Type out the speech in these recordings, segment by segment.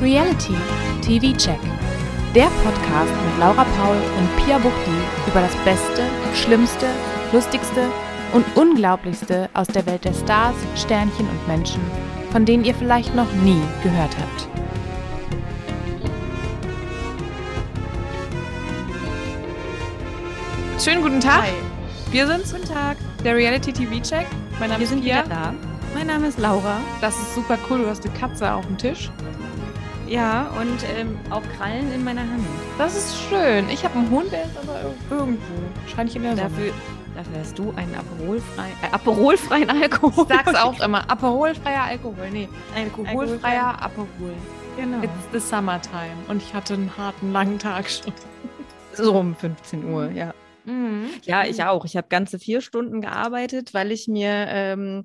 Reality TV Check. Der Podcast mit Laura Paul und Pia Buchti über das Beste, Schlimmste, Lustigste und Unglaublichste aus der Welt der Stars, Sternchen und Menschen, von denen ihr vielleicht noch nie gehört habt. Schönen guten Tag. Hi. Wir sind's. Guten Tag. Der Reality TV Check. Mein Name Wir ist sind Pia. wieder da. Mein Name ist Laura. Das ist super cool. Du hast eine Katze auf dem Tisch. Ja, und ähm, auch Krallen in meiner Hand. Das ist schön. Ich habe einen Hund, der ist aber ir- irgendwo. Wahrscheinlich in der Sonne. Dafür, dafür hast du einen aperolfreien, äh, aperolfreien Alkohol. Ich sag's auch immer. Aperolfreier Alkohol. Nee, alkoholfreier Aperol. Genau. It's the summertime. Und ich hatte einen harten, langen Tag schon. So um 15 Uhr, ja. Ja, ich auch. Ich habe ganze vier Stunden gearbeitet, weil ich mir ähm,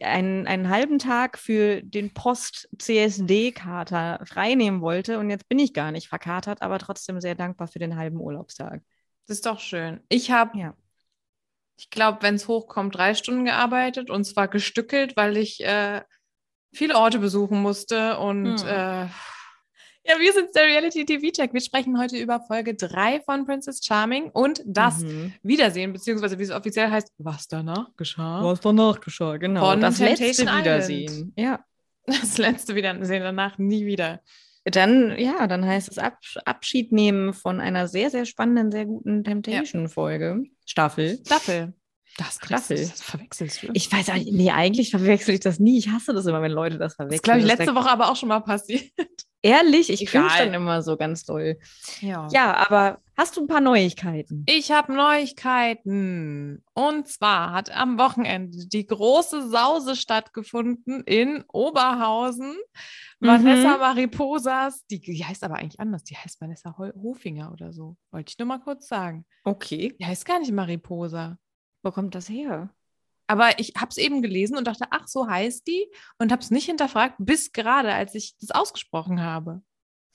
einen, einen halben Tag für den Post-CSD-Kater freinehmen wollte. Und jetzt bin ich gar nicht verkatert, aber trotzdem sehr dankbar für den halben Urlaubstag. Das ist doch schön. Ich habe, Ja. ich glaube, wenn es hochkommt, drei Stunden gearbeitet und zwar gestückelt, weil ich äh, viele Orte besuchen musste und Hm. äh, ja, wir sind der Reality TV Check. Wir sprechen heute über Folge 3 von Princess Charming und das Mhm. Wiedersehen, beziehungsweise wie es offiziell heißt, was danach geschah. Was danach geschah, genau. Von das letzte Temptation Island. Wiedersehen. Ja. Das letzte Wiedersehen, danach nie wieder. Dann, ja, dann heißt es Absch Abschied nehmen von einer sehr, sehr spannenden, sehr guten Temptation-Folge. Staffel. Staffel. Das, Staffel. Das verwechselst du. Ich weiß nee, eigentlich verwechsel ich das nie. Ich hasse das immer, wenn Leute das das verwechseln. ist, glaube ich, Das letzte Woche aber auch schon mal passiert. Ehrlich, ich cringe dann immer so ganz doll. Ja. Ja, aber hast du ein paar Neuigkeiten? Ich habe Neuigkeiten. Und zwar hat am Wochenende die große Sause stattgefunden in Oberhausen. Mhm. Vanessa Mariposas, die, die heißt aber eigentlich anders. Die heißt Vanessa Hol Hofinger oder so. Wollte ich nur mal kurz sagen. Okay. Die heißt gar nicht Mariposa. Wo kommt das her? Aber ich habe es eben gelesen und dachte, ach, so heißt die. Und habe es nicht hinterfragt, bis gerade, als ich das ausgesprochen habe.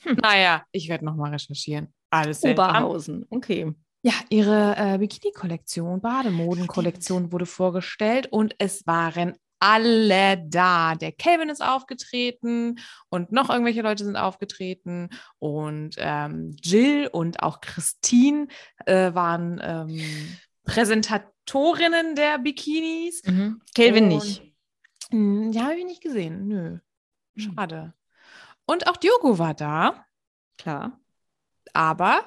Hm. Naja, ich werde nochmal recherchieren. Alles seltsam. Oberhausen. Okay. Ja, ihre äh, Bikini-Kollektion, Bademoden-Kollektion wurde vorgestellt und es waren alle da. Der Calvin ist aufgetreten und noch irgendwelche Leute sind aufgetreten und ähm, Jill und auch Christine äh, waren ähm, Präsentatorinnen der Bikinis. Kelvin Und- nicht. Hm, Ja, habe ich nicht gesehen. Nö, Hm. schade. Und auch Diogo war da. Klar. Aber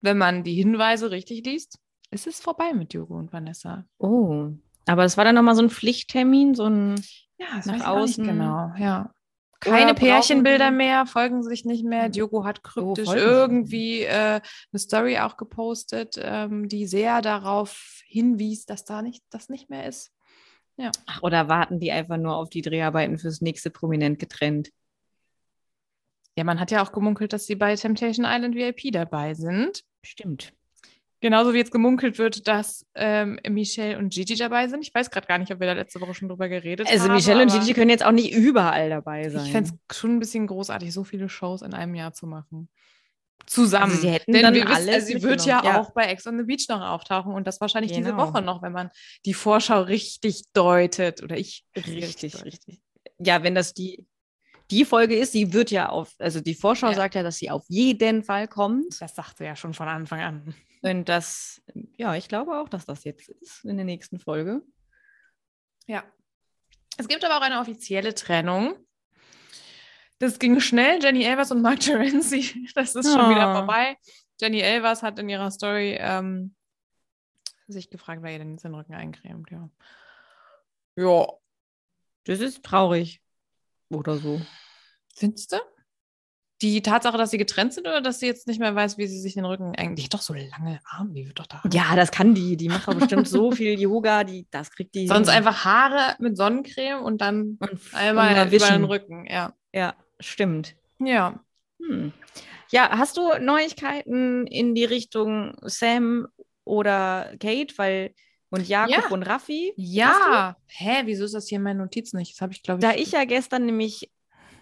wenn man die Hinweise richtig liest, ist es vorbei mit Diogo und Vanessa. Oh. Aber das war dann nochmal so ein Pflichttermin, so ein. Ja, Nach außen. genau. Ja. Keine Pärchenbilder mehr, folgen sich nicht mehr. Hm. Diogo hat kryptisch folgen sich irgendwie äh, eine Story auch gepostet, ähm, die sehr darauf hinwies, dass da nicht, das nicht mehr ist. Ach, oder warten die einfach nur auf die Dreharbeiten fürs nächste Prominent getrennt? Ja, man hat ja auch gemunkelt, dass sie bei Temptation Island VIP dabei sind. Stimmt. Genauso wie jetzt gemunkelt wird, dass ähm, Michelle und Gigi dabei sind. Ich weiß gerade gar nicht, ob wir da letzte Woche schon drüber geredet haben. Also Michelle und Gigi können jetzt auch nicht überall dabei sein. Ich fände es schon ein bisschen großartig, so viele Shows in einem Jahr zu machen. Zusammen. Also sie hätten Denn dann wir wissen, alles also sie wird ja. Ja. auch bei Ex on the Beach noch auftauchen und das wahrscheinlich diese Genau. Woche noch, wenn man die Vorschau richtig deutet. Oder ich Richtig, deute. richtig. Ja, wenn das die, die Folge ist, sie wird ja auf, also die Vorschau Ja. sagt ja, dass sie auf jeden Fall kommt. Das sagte ja schon von Anfang an. Und das, ja, ich glaube auch, dass das jetzt ist in der nächsten Folge. Ja. Es gibt aber auch eine offizielle Trennung. Das ging schnell. Jenny Elvers und Mark Terenzi, das ist schon wieder Ah. vorbei. Jenny Elvers hat in ihrer Story ähm, sich gefragt, wer ihr denn jetzt den Rücken eincremt. Ja. Ja. Das ist traurig. Oder so. Findest du? Die Tatsache, dass sie getrennt sind oder dass sie jetzt nicht mehr weiß, wie sie sich den Rücken eigentlich. Die hat doch so lange Arme, die wird doch da. Ja, das kann die. Die macht doch bestimmt so viel Yoga, die, das kriegt die. Sonst hin. einfach Haare mit Sonnencreme und dann Und einmal mal über wischen. den Rücken. Ja. Ja, stimmt. Ja. Hm. Ja, hast du Neuigkeiten in die Richtung Sam oder Kate, weil und Jakob Ja. und Raffi? Ja. Hä, wieso ist das hier in meinen Notizen nicht? Das habe ich, glaube ich. Da ich ja gestern nämlich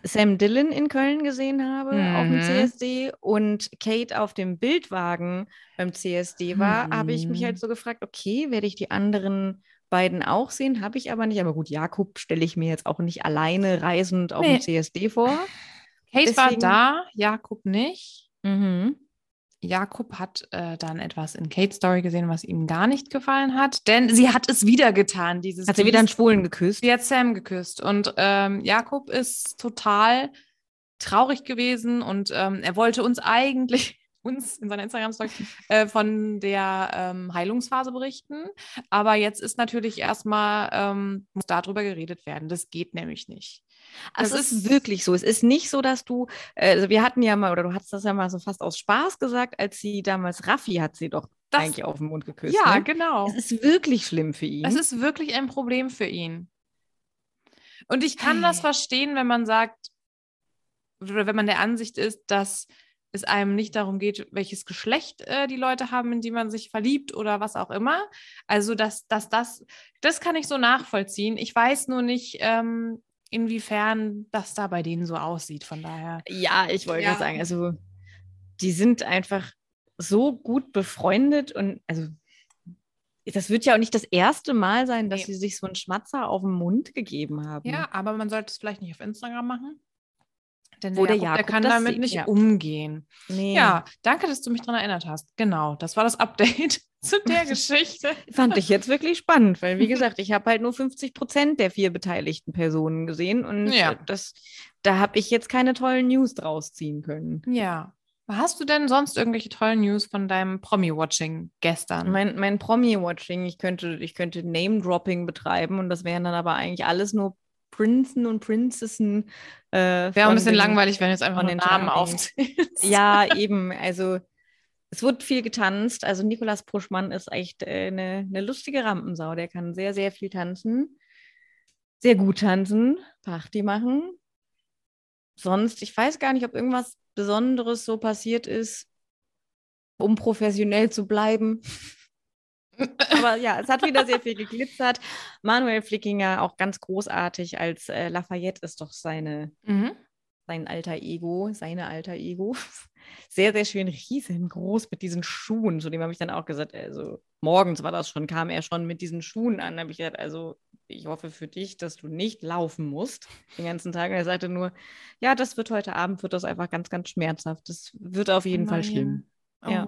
Sam Dillon in Köln gesehen habe auf dem Mhm. CSD und Kate auf dem Bildwagen beim CSD war, habe ich mich Mhm. halt so gefragt, okay, werde ich die anderen beiden auch sehen? Habe ich aber nicht. Aber gut, Jakob stelle ich mir jetzt auch nicht alleine reisend auf Nee. dem CSD vor. Kate Deswegen... war da, Jakob nicht. Mhm. Jakob hat äh, dann etwas in Kates Story gesehen, was ihm gar nicht gefallen hat, denn sie hat es wieder getan. Dieses hat sie wieder einen Schwulen geküsst? Sie hat Sam geküsst und ähm, Jakob ist total traurig gewesen und ähm, er wollte uns eigentlich uns in seiner Instagram-Story äh, von der ähm, Heilungsphase berichten. Aber jetzt ist natürlich erstmal, ähm, muss darüber geredet werden. Das geht nämlich nicht. Also es ist wirklich so. Es ist nicht so, dass du, äh, also wir hatten ja mal, oder du hast das ja mal so fast aus Spaß gesagt, als sie damals, Raffi hat sie doch das, eigentlich auf den Mund geküsst. Ja, ne? genau. Es ist wirklich schlimm für ihn. Es ist wirklich ein Problem für ihn. Und ich kann hey. das verstehen, wenn man sagt, oder wenn man der Ansicht ist, dass es einem nicht darum geht, welches Geschlecht äh, die Leute haben, in die man sich verliebt oder was auch immer. Also, dass, dass das, das kann ich so nachvollziehen. Ich weiß nur nicht, ähm, inwiefern das da bei denen so aussieht. Von daher. Ja, ich wollte ja. sagen, also die sind einfach so gut befreundet und also das wird ja auch nicht das erste Mal sein, dass nee. sie sich so einen Schmatzer auf den Mund gegeben haben. Ja, aber man sollte es vielleicht nicht auf Instagram machen. Denn der, Wo der, Jakob, der kann damit sieht, nicht ja. umgehen. Nee. Ja, danke, dass du mich daran erinnert hast. Genau, das war das Update zu der Geschichte. Fand ich jetzt wirklich spannend, weil wie gesagt, ich habe halt nur 50 Prozent der vier beteiligten Personen gesehen und ja. das, da habe ich jetzt keine tollen News draus ziehen können. Ja. Hast du denn sonst irgendwelche tollen News von deinem Promi-Watching gestern? Mein, mein Promi-Watching, ich könnte, ich könnte Name-Dropping betreiben und das wären dann aber eigentlich alles nur Prinzen und Prinzessinnen. Äh, Wäre ein bisschen den, langweilig, wenn jetzt einfach nur Namen aufzählst. Ja, eben. Also es wird viel getanzt. Also Nikolas Puschmann ist echt äh, eine, eine lustige Rampensau. Der kann sehr, sehr viel tanzen. Sehr gut tanzen, Party machen. Sonst, ich weiß gar nicht, ob irgendwas Besonderes so passiert ist, um professionell zu bleiben. Aber ja, es hat wieder sehr viel geglitzert. Manuel Flickinger auch ganz großartig als äh, Lafayette ist doch seine, mhm. sein alter Ego, seine alter Ego. Sehr, sehr schön riesengroß mit diesen Schuhen. Zu dem habe ich dann auch gesagt, also morgens war das schon, kam er schon mit diesen Schuhen an. Da habe ich gesagt, also ich hoffe für dich, dass du nicht laufen musst den ganzen Tag. Und er sagte nur, ja, das wird heute Abend, wird das einfach ganz, ganz schmerzhaft. Das wird auf jeden Nein. Fall schlimm. Ja.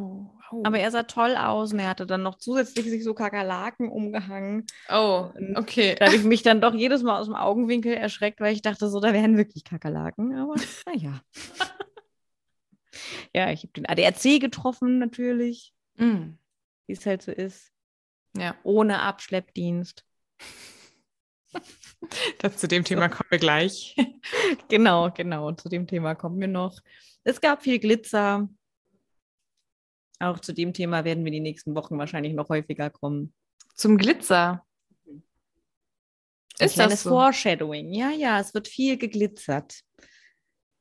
Oh. Aber er sah toll aus und er hatte dann noch zusätzlich sich so Kakerlaken umgehangen. Oh, okay. Da habe ich mich dann doch jedes Mal aus dem Augenwinkel erschreckt, weil ich dachte, so, da wären wirklich Kakerlaken. Aber naja. ja, ich habe den ADAC getroffen, natürlich. Mm. Wie es halt so ist. Ja. Ohne Abschleppdienst. Das, zu dem Thema kommen wir gleich. genau, genau. Zu dem Thema kommen wir noch. Es gab viel Glitzer. Auch zu dem Thema werden wir die nächsten Wochen wahrscheinlich noch häufiger kommen. Zum Glitzer. Ist das so? Foreshadowing. Ja, ja, es wird viel geglitzert.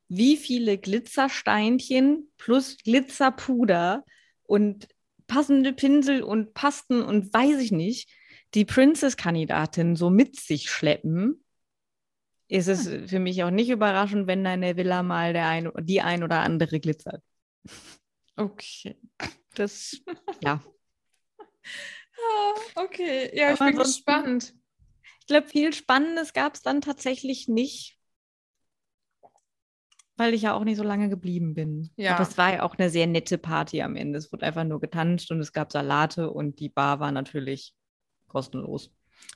Wie viele Glitzersteinchen plus Glitzerpuder und passende Pinsel und Pasten und weiß ich nicht, die Princess-Kandidatin so mit sich schleppen, ist es hm. für mich auch nicht überraschend, wenn deine Villa mal der ein, die ein oder andere glitzert. Okay. Das, ja. ah, okay, ja, ich Aber bin gespannt. Ich glaube, viel Spannendes gab es dann tatsächlich nicht, weil ich ja auch nicht so lange geblieben bin. Ja. Aber es war ja auch eine sehr nette Party am Ende. Es wurde einfach nur getanzt und es gab Salate und die Bar war natürlich kostenlos.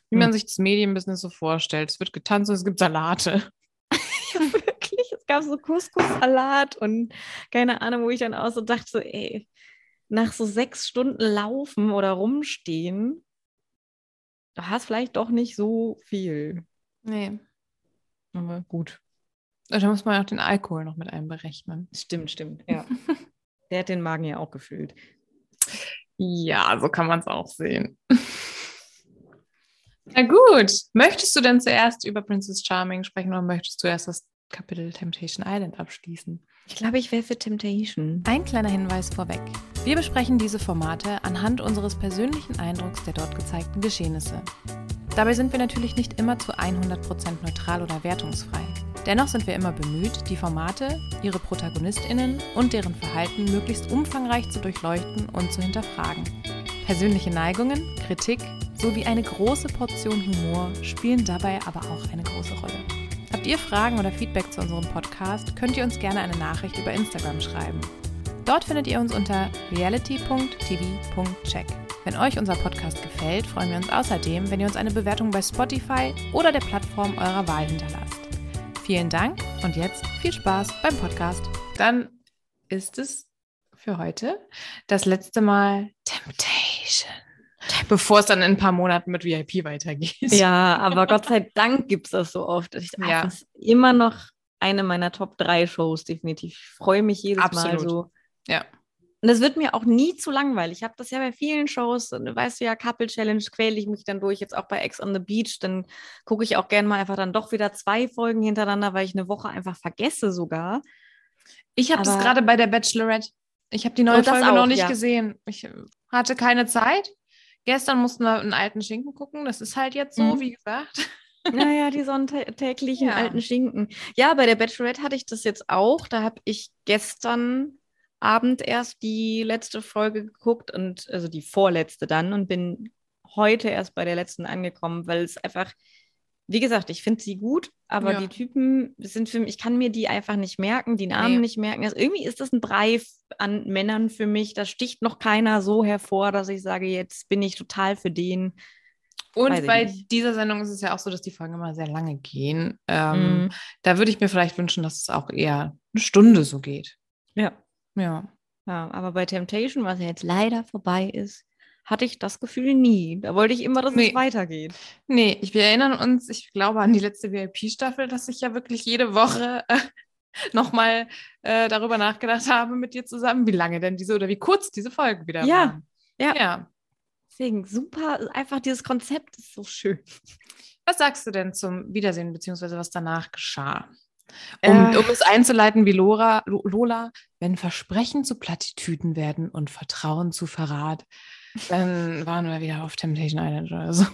Wie man hm. sich das Medienbusiness so vorstellt. Es wird getanzt und es gibt Salate. Gab so Couscous-Salat und keine Ahnung, wo ich dann auch so dachte, so, ey, nach so sechs Stunden Laufen oder Rumstehen, du hast vielleicht doch nicht so viel. Nee. Aber gut. Da muss man auch den Alkohol noch mit einberechnen. Stimmt, stimmt, ja. Der hat den Magen ja auch gefüllt. Ja, so kann man es auch sehen. Na gut. Möchtest du denn zuerst über Princess Charming sprechen oder möchtest du erst das Kapitel Temptation Island abschließen? Ich glaube, ich wäre für Temptation. Ein kleiner Hinweis vorweg. Wir besprechen diese Formate anhand unseres persönlichen Eindrucks der dort gezeigten Geschehnisse. Dabei sind wir natürlich nicht immer zu 100% neutral oder wertungsfrei. Dennoch sind wir immer bemüht, die Formate, ihre ProtagonistInnen und deren Verhalten möglichst umfangreich zu durchleuchten und zu hinterfragen. Persönliche Neigungen, Kritik sowie eine große Portion Humor spielen dabei aber auch eine große Rolle. Habt ihr Fragen oder Feedback zu unserem Podcast, könnt ihr uns gerne eine Nachricht über Instagram schreiben. Dort findet ihr uns unter reality.tv.check. Wenn euch unser Podcast gefällt, freuen wir uns außerdem, wenn ihr uns eine Bewertung bei Spotify oder der Plattform eurer Wahl hinterlasst. Vielen Dank und jetzt viel Spaß beim Podcast. Dann ist es für heute das letzte Mal Temptation. Bevor es dann in ein paar Monaten mit VIP weitergeht. Ja, aber Gott sei Dank gibt es das so oft. Ich, ja. Das ist immer noch eine meiner Top 3 Shows, definitiv. Ich freue mich jedes Absolut. Mal so. Ja. Und es wird mir auch nie zu langweilig. Ich habe das ja bei vielen Shows, weißt du ja, Couple Challenge quäle ich mich dann durch, jetzt auch bei Ex on the Beach, dann gucke ich auch gerne mal einfach dann doch wieder zwei Folgen hintereinander, weil ich eine Woche einfach vergesse sogar. Ich habe das gerade bei der Bachelorette. Ich habe die neue Folge auch, noch nicht ja. gesehen. Ich hatte keine Zeit. Gestern mussten wir einen alten Schinken gucken. Das ist halt jetzt so, mhm. wie gesagt. Naja, die sonntäglichen ja. alten Schinken. Ja, bei der Bachelorette hatte ich das jetzt auch. Da habe ich gestern Abend erst die letzte Folge geguckt und also die vorletzte dann und bin heute erst bei der letzten angekommen, weil es einfach, wie gesagt, ich finde sie gut, aber ja. die Typen sind für mich, ich kann mir die einfach nicht merken, die Namen nee. nicht merken. Also irgendwie ist das ein Brei an Männern für mich. Da sticht noch keiner so hervor, dass ich sage, jetzt bin ich total für den. Und bei nicht. dieser Sendung ist es ja auch so, dass die Folgen immer sehr lange gehen. Ähm, mm. Da würde ich mir vielleicht wünschen, dass es auch eher eine Stunde so geht. Ja. Ja. Ja, aber bei Temptation, was ja jetzt leider vorbei ist, hatte ich das Gefühl nie. Da wollte ich immer, dass nee. es weitergeht. Nee, ich, wir erinnern uns, ich glaube an die letzte VIP-Staffel, dass ich ja wirklich jede Woche äh, nochmal äh, darüber nachgedacht habe mit dir zusammen, wie lange denn diese oder wie kurz diese Folgen wieder ja. waren. Ja, ja. Deswegen super, einfach dieses Konzept ist so schön. Was sagst du denn zum Wiedersehen, beziehungsweise was danach geschah? Um, äh. um es einzuleiten wie Lola, Lola, wenn Versprechen zu Plattitüden werden und Vertrauen zu Verrat, dann waren wir wieder auf Temptation Island oder so.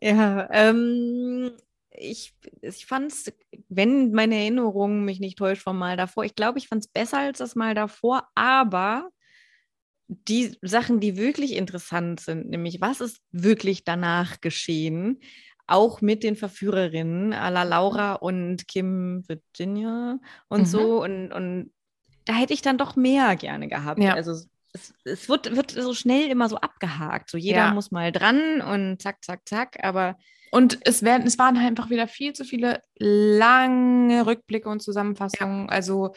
Ja, ähm, ich, ich fand es, wenn meine Erinnerung mich nicht täuscht vom Mal davor, ich glaube, ich fand es besser als das Mal davor, aber die Sachen, die wirklich interessant sind, nämlich was ist wirklich danach geschehen, auch mit den Verführerinnen, à la Laura und Kim Virginia und mhm. so. Und, und da hätte ich dann doch mehr gerne gehabt. Ja. Also es, es wird, wird, so schnell immer so abgehakt. So jeder ja. muss mal dran und zack, zack, zack. Aber und es werden, es waren halt einfach wieder viel zu viele lange Rückblicke und Zusammenfassungen. Ja. Also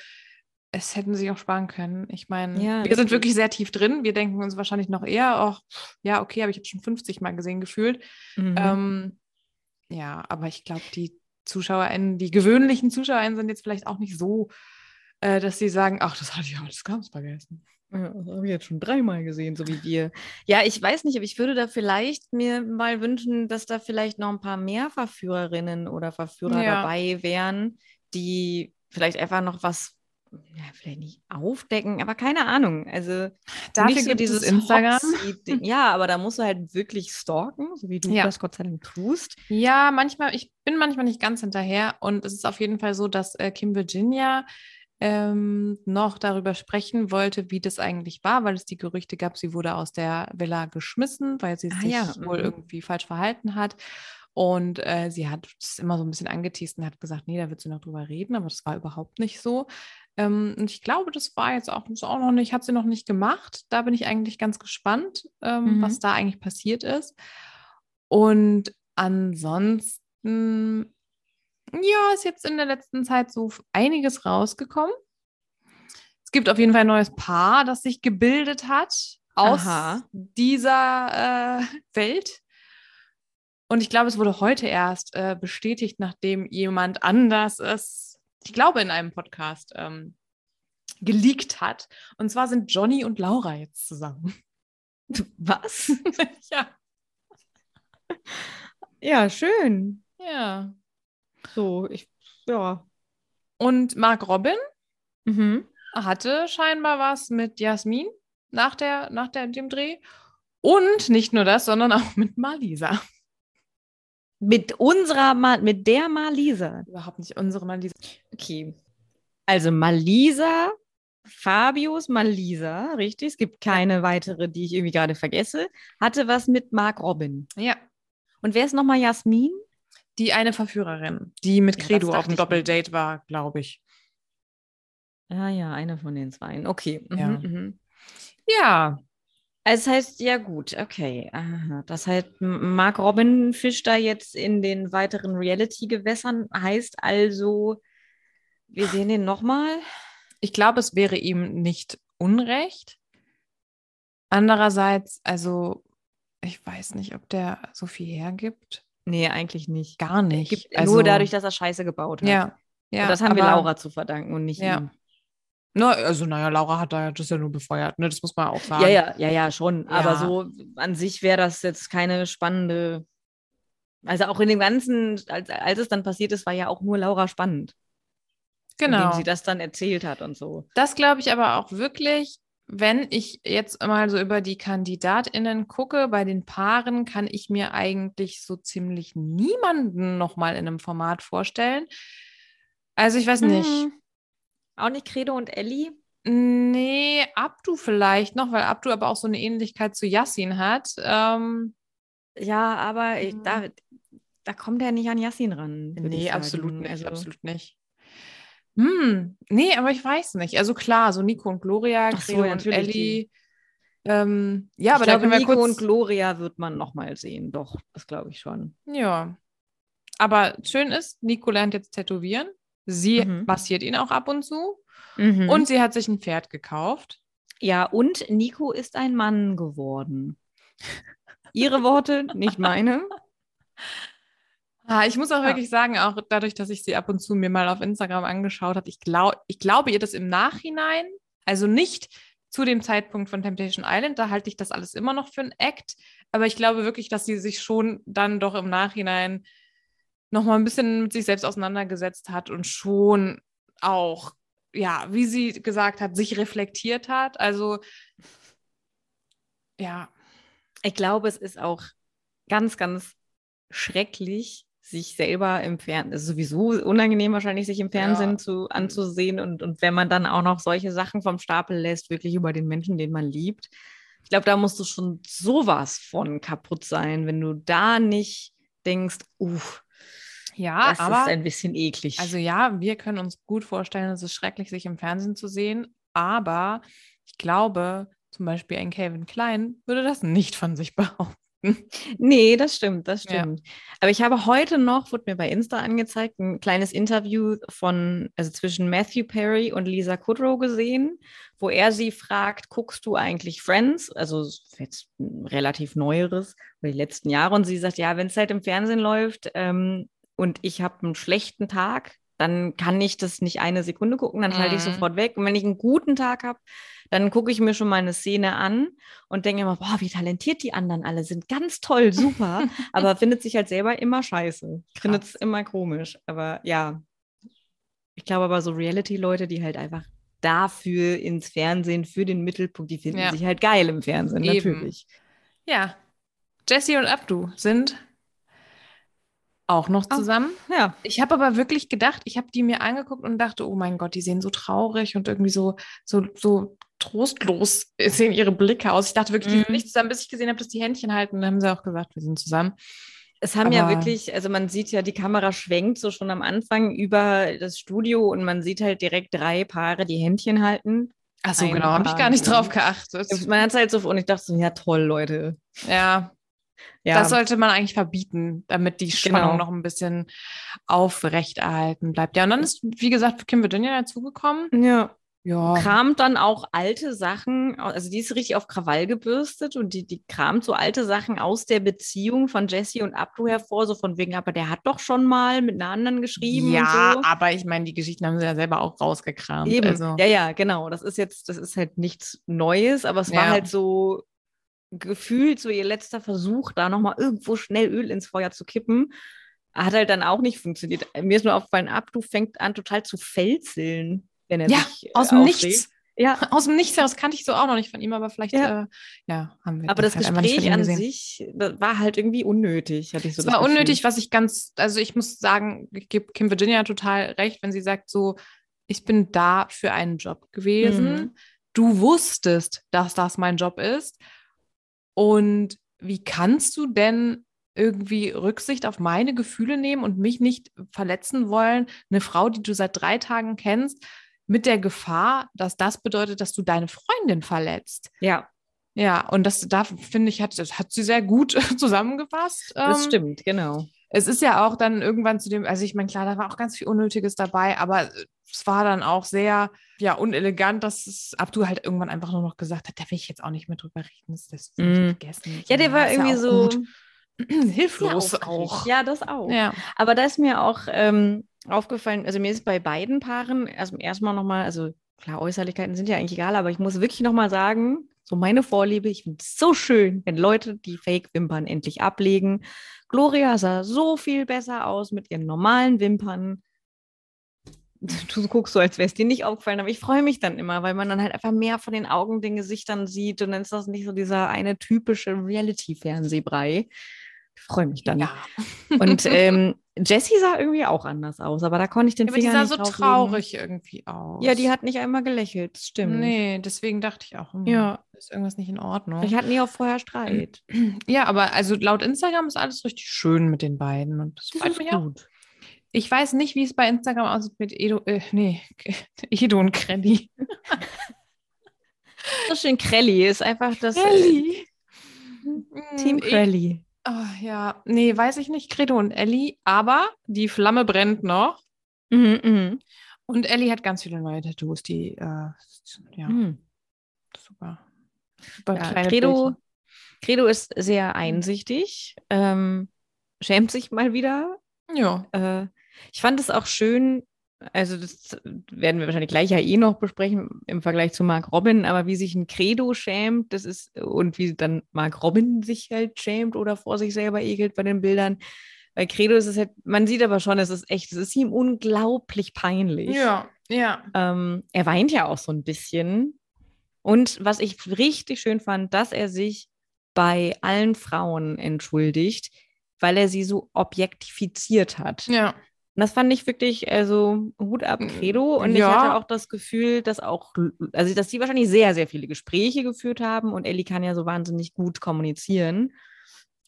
es hätten sie auch sparen können. Ich meine, ja, wir sind wirklich sehr tief drin. Wir denken uns wahrscheinlich noch eher, ach, ja, okay, habe ich jetzt schon 50 Mal gesehen gefühlt. Mhm. Ähm, ja, aber ich glaube, die ZuschauerInnen, die gewöhnlichen ZuschauerInnen sind jetzt vielleicht auch nicht so, äh, dass sie sagen, ach, das hatte ich alles ganz vergessen. Ja, das habe ich jetzt schon dreimal gesehen, so wie wir. Ja, ich weiß nicht, aber ich würde da vielleicht mir mal wünschen, dass da vielleicht noch ein paar mehr Verführerinnen oder Verführer ja. dabei wären, die vielleicht einfach noch was ja, vielleicht nicht aufdecken, aber keine Ahnung. Also dafür so gibt dieses Instagram. ja, aber da musst du halt wirklich stalken, so wie du ja. das Gott sei Dank tust. Ja, manchmal, ich bin manchmal nicht ganz hinterher und es ist auf jeden Fall so, dass äh, Kim Virginia ähm, noch darüber sprechen wollte, wie das eigentlich war, weil es die Gerüchte gab, sie wurde aus der Villa geschmissen, weil sie ah, sich ja. wohl mhm. irgendwie falsch verhalten hat. Und äh, sie hat es immer so ein bisschen angeteased und hat gesagt, nee, da wird sie noch drüber reden, aber das war überhaupt nicht so. Ähm, und ich glaube, das war jetzt auch, auch noch nicht, hat sie noch nicht gemacht. Da bin ich eigentlich ganz gespannt, ähm, mhm. was da eigentlich passiert ist. Und ansonsten, ja, ist jetzt in der letzten Zeit so einiges rausgekommen. Es gibt auf jeden Fall ein neues Paar, das sich gebildet hat aus Aha. dieser äh, Welt. Und ich glaube, es wurde heute erst äh, bestätigt, nachdem jemand anders es ich glaube, in einem Podcast ähm, geleakt hat. Und zwar sind Johnny und Laura jetzt zusammen. Was? ja. Ja, schön. Ja. So, ich, ja. Und Mark Robin mhm. hatte scheinbar was mit Jasmin nach, der, nach der, dem Dreh. Und nicht nur das, sondern auch mit Malisa. Mit unserer, Mal mit der Malisa. Überhaupt nicht unsere Malisa. Okay. Also Malisa, Fabius Malisa, richtig? Es gibt keine ja. weitere, die ich irgendwie gerade vergesse. Hatte was mit Mark Robin. Ja. Und wer ist nochmal Jasmin? Die eine Verführerin, die mit Ja, Credo auf dem. Doppeldate war, glaube ich. Ja, ja, eine von den zwei. Okay. Mhm, Ja. mhm. Ja, das heißt, ja gut, okay. Aha. Das heißt, Mark Robin fischt da jetzt in den weiteren Reality-Gewässern. Heißt also, wir sehen den nochmal. ich glaube, es wäre ihm nicht unrecht. Andererseits, also, ich weiß nicht, ob der so viel hergibt. Nee, eigentlich nicht. Gar nicht. Gibt also, nur dadurch, dass er Scheiße gebaut hat. Ja. Ja, Und das haben wir aber- Laura zu verdanken und nicht Ja. ihm. Na, also, naja, Laura hat da das ja nur befeuert, ne? Das muss man auch sagen. Ja, ja, ja, ja, schon. Aber Ja. so an sich wäre das jetzt keine spannende. Also auch in dem Ganzen, als, als es dann passiert ist, war ja auch nur Laura spannend. Genau. Indem sie das dann erzählt hat und so. Das glaube ich aber auch wirklich, wenn ich jetzt mal so über die KandidatInnen gucke, bei den Paaren kann ich mir eigentlich so ziemlich niemanden nochmal in einem Format vorstellen. Also ich weiß nicht. Mhm. Auch nicht Credo und Ellie? Nee, Abdu vielleicht noch, weil Abdu aber auch so eine Ähnlichkeit zu Yassin hat. Ähm, Ja, aber ich, da, da kommt er nicht an Yassin ran. nee, absolut nicht, Also, absolut nicht. Hm, nee, aber ich weiß nicht. Also klar, so Nico und Gloria, Ach so, und Ellie. Ähm, ja, ich aber da glaube, können wir Nico kurz. und Gloria wird man nochmal sehen. Doch, das glaube ich schon. Ja. Aber schön ist, Nico lernt jetzt tätowieren. Sie Mhm. massiert ihn auch ab und zu. Und Und sie hat sich ein Pferd gekauft. ja, und Nico ist ein Mann geworden. Ihre Worte, nicht meine. Ah, ich muss auch Ja. wirklich sagen, auch dadurch, dass ich sie ab und zu mir mal auf Instagram angeschaut habe, ich, glaub, ich glaube ihr das im Nachhinein, also nicht zu dem Zeitpunkt von Temptation Island, da halte ich das alles immer noch für ein Act, aber ich glaube wirklich, dass sie sich schon dann doch im Nachhinein noch mal ein bisschen mit sich selbst auseinandergesetzt hat und schon auch, ja, wie sie gesagt hat, sich reflektiert hat. Also, ja, Ich glaube, es ist auch ganz, ganz schrecklich, sich selber im Fernsehen, es ist sowieso unangenehm wahrscheinlich, sich im Fernsehen Ja. zu, anzusehen und, und wenn man dann auch noch solche Sachen vom Stapel lässt, wirklich über den Menschen, den man liebt. Ich glaube, da musst du schon sowas von kaputt sein, wenn du da nicht denkst, uff, ja, das aber ist ein bisschen eklig. Also ja, wir können uns gut vorstellen, es ist schrecklich, sich im Fernsehen zu sehen, aber ich glaube, zum Beispiel ein Calvin Klein würde das nicht von sich behaupten. Nee, das stimmt, das Ja. stimmt. Aber ich habe heute noch, wurde mir bei Insta angezeigt, ein kleines Interview von, also zwischen Matthew Perry und Lisa Kudrow gesehen, wo er sie fragt, guckst du eigentlich Friends? Also jetzt ein relativ neueres, die letzten Jahre. Und sie sagt, ja, wenn es halt im Fernsehen läuft ähm, und ich habe einen schlechten Tag, dann kann ich das nicht eine Sekunde gucken, dann schalte ich Mhm. sofort weg. Und wenn ich einen guten Tag habe, dann gucke ich mir schon mal eine Szene an und denke immer, boah, wie talentiert die anderen alle sind. Ganz toll, super. aber findet sich halt selber immer scheiße. Findet es immer komisch. Aber ja, ich glaube aber so Reality-Leute, die halt einfach dafür ins Fernsehen, für den Mittelpunkt, die finden Ja. sich halt geil im Fernsehen, Eben. natürlich. Ja, Jesse und Abdu sind auch noch Ah. zusammen. Ja, Ich habe aber wirklich gedacht, ich habe die mir angeguckt und dachte, oh mein Gott, die sehen so traurig und irgendwie so, so, so trostlos sehen ihre Blicke aus. Ich dachte wirklich, die sind Mhm. nicht zusammen, bis ich gesehen habe, dass die Händchen halten. Dann haben sie auch gesagt, wir sind zusammen. es haben ja Aber- wirklich, also man sieht ja, die Kamera schwenkt so schon am Anfang über das Studio und man sieht halt direkt drei Paare, die Händchen halten. Ach so, Ein genau, habe ich gar nicht drauf geachtet. Man hat es halt so, und ich dachte so, ja toll, Leute. Ja, Ja, das sollte man eigentlich verbieten, damit die Spannung Genau. noch ein bisschen aufrechterhalten bleibt. Ja, und dann ist, wie gesagt, Kim Virginia dazugekommen. ja. Ja. kramt dann auch alte Sachen, also die ist richtig auf Krawall gebürstet und die, die kramt so alte Sachen aus der Beziehung von Jesse und Abdu hervor, so von wegen, aber der hat doch schon mal mit einer anderen geschrieben Ja, und so. aber ich meine, die Geschichten haben sie ja selber auch rausgekramt. Eben, Also, ja, ja, genau. Das ist jetzt, das ist halt nichts Neues, aber es war Ja. halt so gefühlt so ihr letzter Versuch, da nochmal irgendwo schnell Öl ins Feuer zu kippen. Hat halt dann auch nicht funktioniert. Mir ist nur aufgefallen, Abdu fängt an total zu felzeln, wenn er Ja, sich äh, aus dem aufregt. Nichts. Ja, Aus dem Nichts heraus kannte ich so auch noch nicht von ihm, aber vielleicht Ja. äh, ja haben wir Aber das halt Gespräch an gesehen. sich das war halt irgendwie unnötig, hatte ich so Es das war Gefühl. unnötig, was ich ganz, also ich muss sagen, ich gebe Kim Virginia total recht, wenn sie sagt so, ich bin da für einen Job gewesen. Mhm. Du wusstest, dass das mein Job ist. Und wie kannst du denn irgendwie Rücksicht auf meine Gefühle nehmen und mich nicht verletzen wollen. Eine Frau, die du seit drei Tagen kennst, mit der Gefahr, dass das bedeutet, dass du deine Freundin verletzt. Ja. Ja, und das da finde ich, hat, das hat sie sehr gut zusammengefasst. Das Ähm, stimmt, genau. es ist ja auch dann irgendwann zu dem, also ich meine, klar, da war auch ganz viel Unnötiges dabei, aber es war dann auch sehr, ja, unelegant, dass es Abdu halt irgendwann einfach nur noch gesagt hat, da will ich jetzt auch nicht mehr drüber reden, das, das Mm. vergessen. Ja, der war irgendwie so gut. hilflos sehr auch. Ja, das auch. Ja. Aber da ist mir auch ähm, aufgefallen, also mir ist bei beiden Paaren erst erstmal nochmal, also klar, Äußerlichkeiten sind ja eigentlich egal, aber ich muss wirklich nochmal sagen, so meine Vorliebe, ich finde es so schön, wenn Leute die Fake-Wimpern endlich ablegen. Gloria sah so viel besser aus mit ihren normalen Wimpern. Du guckst so, als wäre es dir nicht aufgefallen, aber ich freue mich dann immer, weil man dann halt einfach mehr von den Augen, den Gesichtern sieht und dann ist das nicht so dieser eine typische Reality-Fernsehbrei. Ich freue mich dann. Ja. Und ähm, Jessie sah irgendwie auch anders aus, aber da konnte ich den Aber die Finger sah nicht so drauflegen. traurig irgendwie aus. Ja, die hat nicht einmal gelächelt, das stimmt. Nee, deswegen dachte ich auch, hm, Ja. ist irgendwas nicht in Ordnung. Ich hatten die auch vorher Streit. Ja, aber also laut Instagram ist alles richtig schön mit den beiden und das freut mich auch. Ich weiß nicht, wie es bei Instagram aussieht mit Edo, äh, nee, Edo und Creddy. So schön Krelli ist einfach das äh, Ellie. Team Mm, Krelli. Oh, ja, nee, weiß ich nicht, Credo und Ellie, aber die Flamme brennt noch Mhm, mhm. und Ellie hat ganz viele neue Tattoos, die, äh, ja, Mhm. super. super Ja, Credo. Credo ist sehr einsichtig, ähm, schämt sich mal wieder. Ja, Äh, ich fand es auch schön, also das werden wir wahrscheinlich gleich ja eh noch besprechen im Vergleich zu Mark Robin, aber wie sich ein Credo schämt, das ist, und wie dann Mark Robin sich halt schämt oder vor sich selber ekelt bei den Bildern. Bei Credo ist es halt, man sieht aber schon, es ist echt, es ist ihm unglaublich peinlich. ja, ja. Ähm, er weint ja auch so ein bisschen. Und was ich richtig schön fand, dass er sich bei allen Frauen entschuldigt, weil er sie so objektifiziert hat. Ja, Und das fand ich wirklich, also Hut ab, Mm, Credo. Und ich ja. hatte auch das Gefühl, dass auch, also dass die wahrscheinlich sehr, sehr viele Gespräche geführt haben und Ellie kann ja so wahnsinnig gut kommunizieren.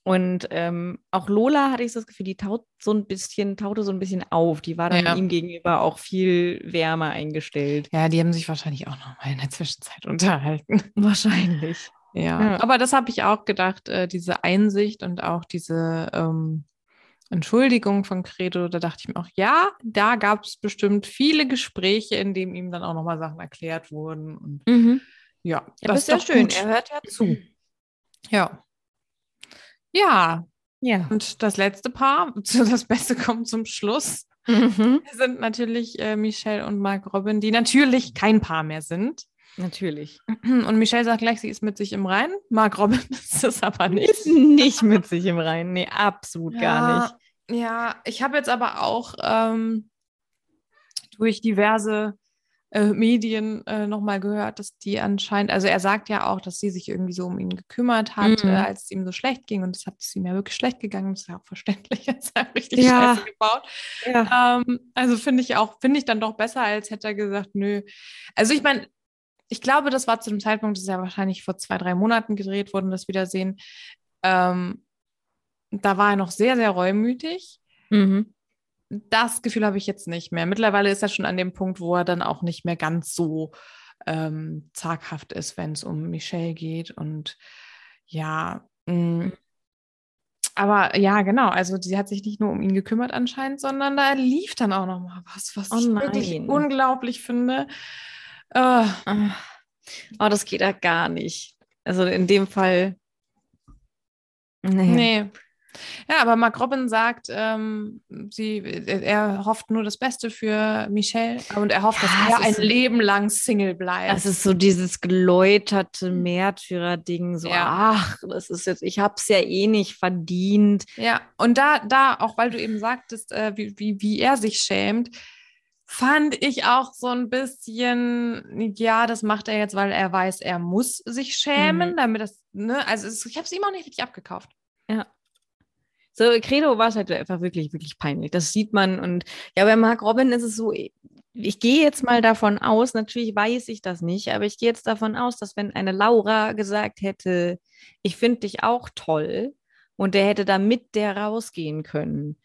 Und ähm, auch Lola hatte ich das Gefühl, die taut so ein bisschen, taute so ein bisschen auf. Die war dann Ja. ihm gegenüber auch viel wärmer eingestellt. ja, die haben sich wahrscheinlich auch noch mal in der Zwischenzeit unterhalten. Wahrscheinlich. Ja, Ja. aber das habe ich auch gedacht, äh, diese Einsicht und auch diese ähm, Entschuldigung von Credo, da dachte ich mir auch, ja, da gab es bestimmt viele Gespräche, in denen ihm dann auch nochmal Sachen erklärt wurden. Und Mhm. ja, Ja, das ist ja schön. gut. Er hört ja zu. Ja. Ja, Ja. und das letzte Paar, das Beste kommt zum Schluss, Mhm. sind natürlich äh, Michelle und Mark Robin, die natürlich kein Paar mehr sind. Natürlich. Und Michelle sagt gleich, sie ist mit sich im Reinen. Mark Robin ist es aber nicht. Ist nicht mit sich im Reinen. Nee, absolut gar nicht. Ja, ich habe jetzt aber auch ähm, durch diverse äh, Medien äh, nochmal gehört, dass die anscheinend, also er sagt ja auch, dass sie sich irgendwie so um ihn gekümmert hat, Mhm. äh, als es ihm so schlecht ging. Und das hat es ihm ja wirklich schlecht gegangen. Das ist ja auch verständlich. Er ist ja richtig Ja. scheiße gebaut. Ja. Ähm, also finde ich auch, finde ich dann doch besser, als hätte er gesagt, nö. Also ich meine, ich glaube, das war zu dem Zeitpunkt, das ist ja wahrscheinlich vor zwei, drei Monaten gedreht worden, das Wiedersehen. Ähm, da war er noch sehr, sehr reumütig. Mhm. Das Gefühl habe ich jetzt nicht mehr. Mittlerweile ist er schon an dem Punkt, wo er dann auch nicht mehr ganz so ähm, zaghaft ist, wenn es um Michelle geht. Und ja, mh. aber ja, genau. Also sie hat sich nicht nur um ihn gekümmert anscheinend, sondern da lief dann auch noch mal was, was Oh ich wirklich unglaublich finde. Äh, Ah. Oh, das geht ja gar nicht. Also in dem Fall. Nee. Nee. Ja, aber Mark Robin sagt, ähm, sie, er, hofft nur das Beste für Michelle und er hofft, Ja, dass er ein Leben lang Single bleibt. Das ist so dieses geläuterte Märtyrer-Ding. So, Ja. ach, das ist jetzt, ich hab's ja eh nicht verdient. ja, und da, da, auch weil du eben sagtest, äh, wie, wie, wie er sich schämt, fand ich auch so ein bisschen, ja, das macht er jetzt, weil er weiß, er muss sich schämen, Mhm. damit das, ne, also es, ich habe es ihm auch nicht richtig abgekauft. So, Credo war es halt einfach wirklich, wirklich peinlich. Das sieht man. Und ja, bei Mark Robin ist es so, ich gehe jetzt mal davon aus, natürlich weiß ich das nicht, aber ich gehe jetzt davon aus, dass wenn eine Laura gesagt hätte, ich finde dich auch toll, und der hätte da mit der rausgehen können,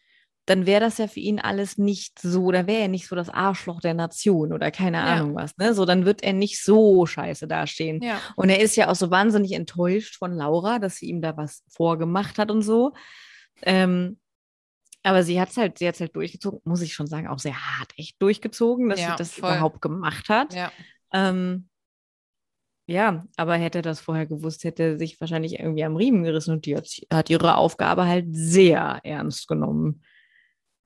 dann wäre das ja für ihn alles nicht so, da wäre er nicht so das Arschloch der Nation oder keine Ja. Ahnung was, ne? So, dann wird er nicht so scheiße dastehen. Ja. Und er ist ja auch so wahnsinnig enttäuscht von Laura, dass sie ihm da was vorgemacht hat und so. Ähm, aber sie hat es halt, sie hat's halt durchgezogen, muss ich schon sagen, auch sehr hart echt durchgezogen, dass Ja, sie das voll. überhaupt gemacht hat. Ja. Ähm, ja, aber hätte das vorher gewusst, hätte sich wahrscheinlich irgendwie am Riemen gerissen und die hat, hat ihre Aufgabe halt sehr ernst genommen.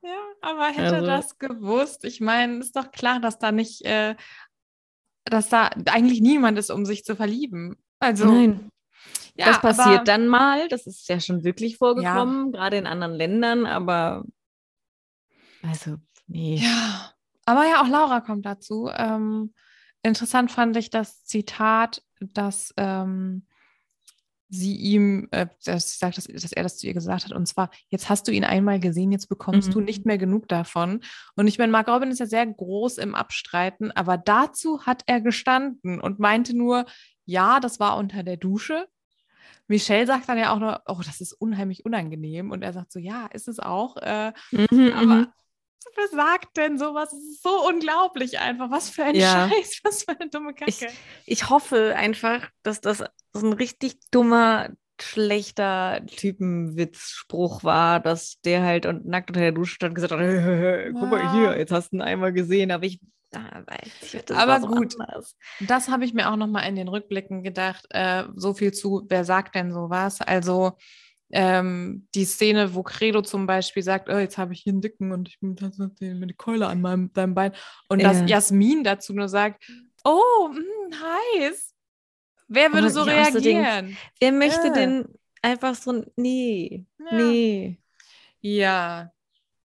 Ja, aber hätte Also- das gewusst. Ich meine, ist doch klar, dass da nicht, äh, dass da eigentlich niemand ist, um sich zu verlieben. Also, Nein, ja, das passiert aber, dann mal. Das ist ja schon wirklich vorgekommen, gerade in anderen Ländern, aber also, nee. Ja, aber ja, auch Laura kommt dazu. Ähm, interessant fand ich das Zitat, dass ähm, sie ihm, äh, dass, sie sagt, dass, dass er das zu ihr gesagt hat. Und zwar, jetzt hast du ihn einmal gesehen, jetzt bekommst Mhm. du nicht mehr genug davon. Und ich meine, Mark Robin ist ja sehr groß im Abstreiten, aber dazu hat er gestanden und meinte nur, ja, das war unter der Dusche. Michelle sagt dann ja auch nur, oh, das ist unheimlich unangenehm. Und er sagt so, ja, ist es auch. Äh, Mhm, aber mhm. wer sagt denn sowas? Es ist so unglaublich einfach. Was für ein Ja. Scheiß, was für eine dumme Kacke. ich hoffe einfach, dass das so ein richtig dummer, schlechter Typenwitzspruch war, dass der halt und nackt unter der Dusche stand und gesagt hat, guck mal hier, jetzt hast du ihn einmal gesehen, aber ich, das Aber gut. anders. Das habe ich mir auch nochmal in den Rückblicken gedacht. Äh, so viel zu, wer sagt denn sowas? Also ähm, die Szene, wo Credo zum Beispiel sagt, oh, jetzt habe ich hier einen Dicken und ich bin mit die Keule an meinem, deinem Bein. Und dass Ja. Jasmin dazu nur sagt, oh, mh, heiß. Wer würde Und so reagieren? Wer möchte Äh. denn einfach so, ein- nee, Ja. nee. Ja.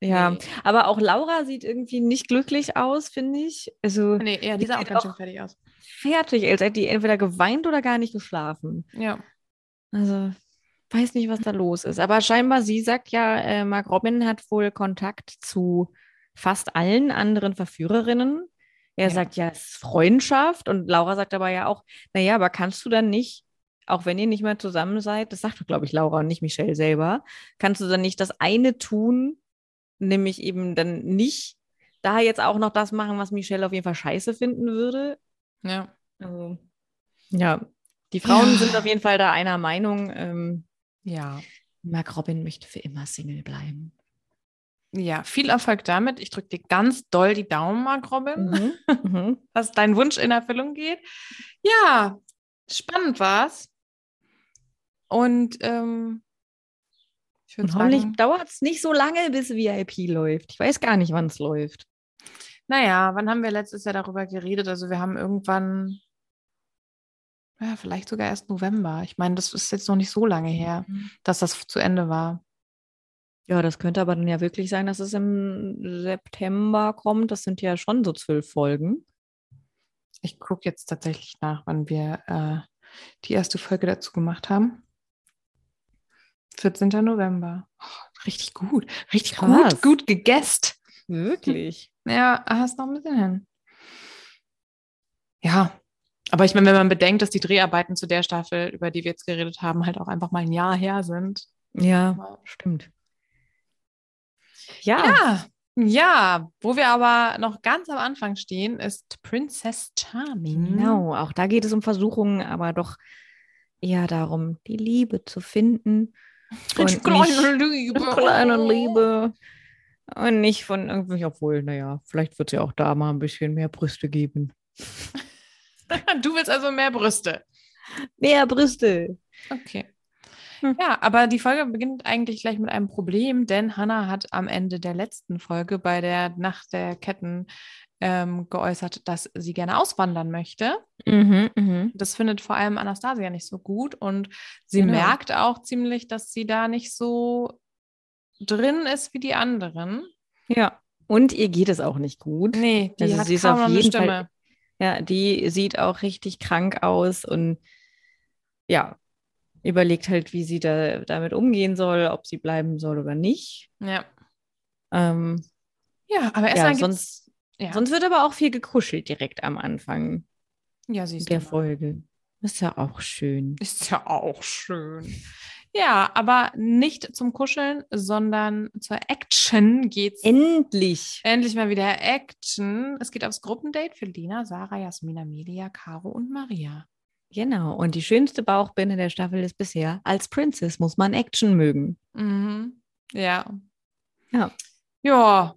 Ja, Nee. aber auch Laura sieht irgendwie nicht glücklich aus, finde ich. Also Nee, ja, die sah auch ganz schön fertig aus. fertig, als hätte die entweder geweint oder gar nicht geschlafen. Ja. Also, weiß nicht, was da los ist. Aber scheinbar, sie sagt ja, äh, Mark Robin hat wohl Kontakt zu fast allen anderen Verführerinnen. Er Ja. sagt ja, es ist Freundschaft. Und Laura sagt aber ja auch, naja, aber kannst du dann nicht, auch wenn ihr nicht mehr zusammen seid, das sagt, glaube ich, Laura und nicht Michelle selber, kannst du dann nicht das eine tun, nämlich eben dann nicht da jetzt auch noch das machen, was Michelle auf jeden Fall scheiße finden würde? Ja. Also, ja, die Frauen Ja. sind auf jeden Fall da einer Meinung. Ähm, Ja. Mark Robin möchte für immer Single bleiben. Ja, viel Erfolg damit. Ich drücke dir ganz doll die Daumen, Mark Robin, Mhm. dass dein Wunsch in Erfüllung geht. Ja, spannend war's. Und ähm, Und hoffentlich dauert es nicht so lange, bis VIP läuft. Ich weiß gar nicht, wann es läuft. naja, wann haben wir letztes Jahr darüber geredet? Also wir haben irgendwann, ja, vielleicht sogar erst November. Ich meine, das ist jetzt noch nicht so lange her, dass das zu Ende war. Ja, das könnte aber dann ja wirklich sein, dass es im September kommt. Das sind ja schon so zwölf Folgen. Ich gucke jetzt tatsächlich nach, wann wir äh, die erste Folge dazu gemacht haben. 14. November. Oh, richtig gut. Richtig Krass. gut, gut gegessen. Wirklich? Ja, hast noch ein bisschen hin. Ja, aber ich meine, wenn man bedenkt, dass die Dreharbeiten zu der Staffel, über die wir jetzt geredet haben, halt auch einfach mal ein Jahr her sind. Ja, stimmt. Ja, Ja, ja. Wo wir aber noch ganz am Anfang stehen, ist Princess Charming. genau. Auch da geht es um Versuchungen, aber doch eher darum, die Liebe zu finden. Und kleine Liebe. kleine Liebe. Und nicht von irgendwie, obwohl, naja, vielleicht wird es ja auch da mal ein bisschen mehr Brüste geben. Du willst also mehr Brüste. Mehr Brüste. Okay. Hm. Ja, aber die Folge beginnt eigentlich gleich mit einem Problem, denn Hannah hat am Ende der letzten Folge bei der Nacht der Ketten ähm, geäußert, dass sie gerne auswandern möchte. Mhm, mhm. Das findet vor allem Anastasia nicht so gut und sie Genau. merkt auch ziemlich, dass sie da nicht so drin ist wie die anderen. Ja. Und ihr geht es auch nicht gut. Nee, die Also hat sie ist kaum auf noch eine jeden Stimme. Fall- Ja, die sieht auch richtig krank aus und ja, überlegt halt, wie sie da damit umgehen soll, ob sie bleiben soll oder nicht. Ja. Ähm, Ja, aber ja, erstmal gibt's- sonst, ja. sonst wird aber auch viel gekuschelt direkt am Anfang ja, siehst der du. Folge. Ist ja auch schön. Ist ja auch schön. Ja, aber nicht zum Kuscheln, sondern zur Action geht's. Endlich. Endlich mal wieder Action. Es geht aufs Gruppendate für Lina, Sarah, Jasmina, Melia, Caro und Maria. Genau. Und die schönste Bauchbinde der Staffel ist bisher, als Princess muss man Action mögen. Mhm. Ja. Ja. Ja.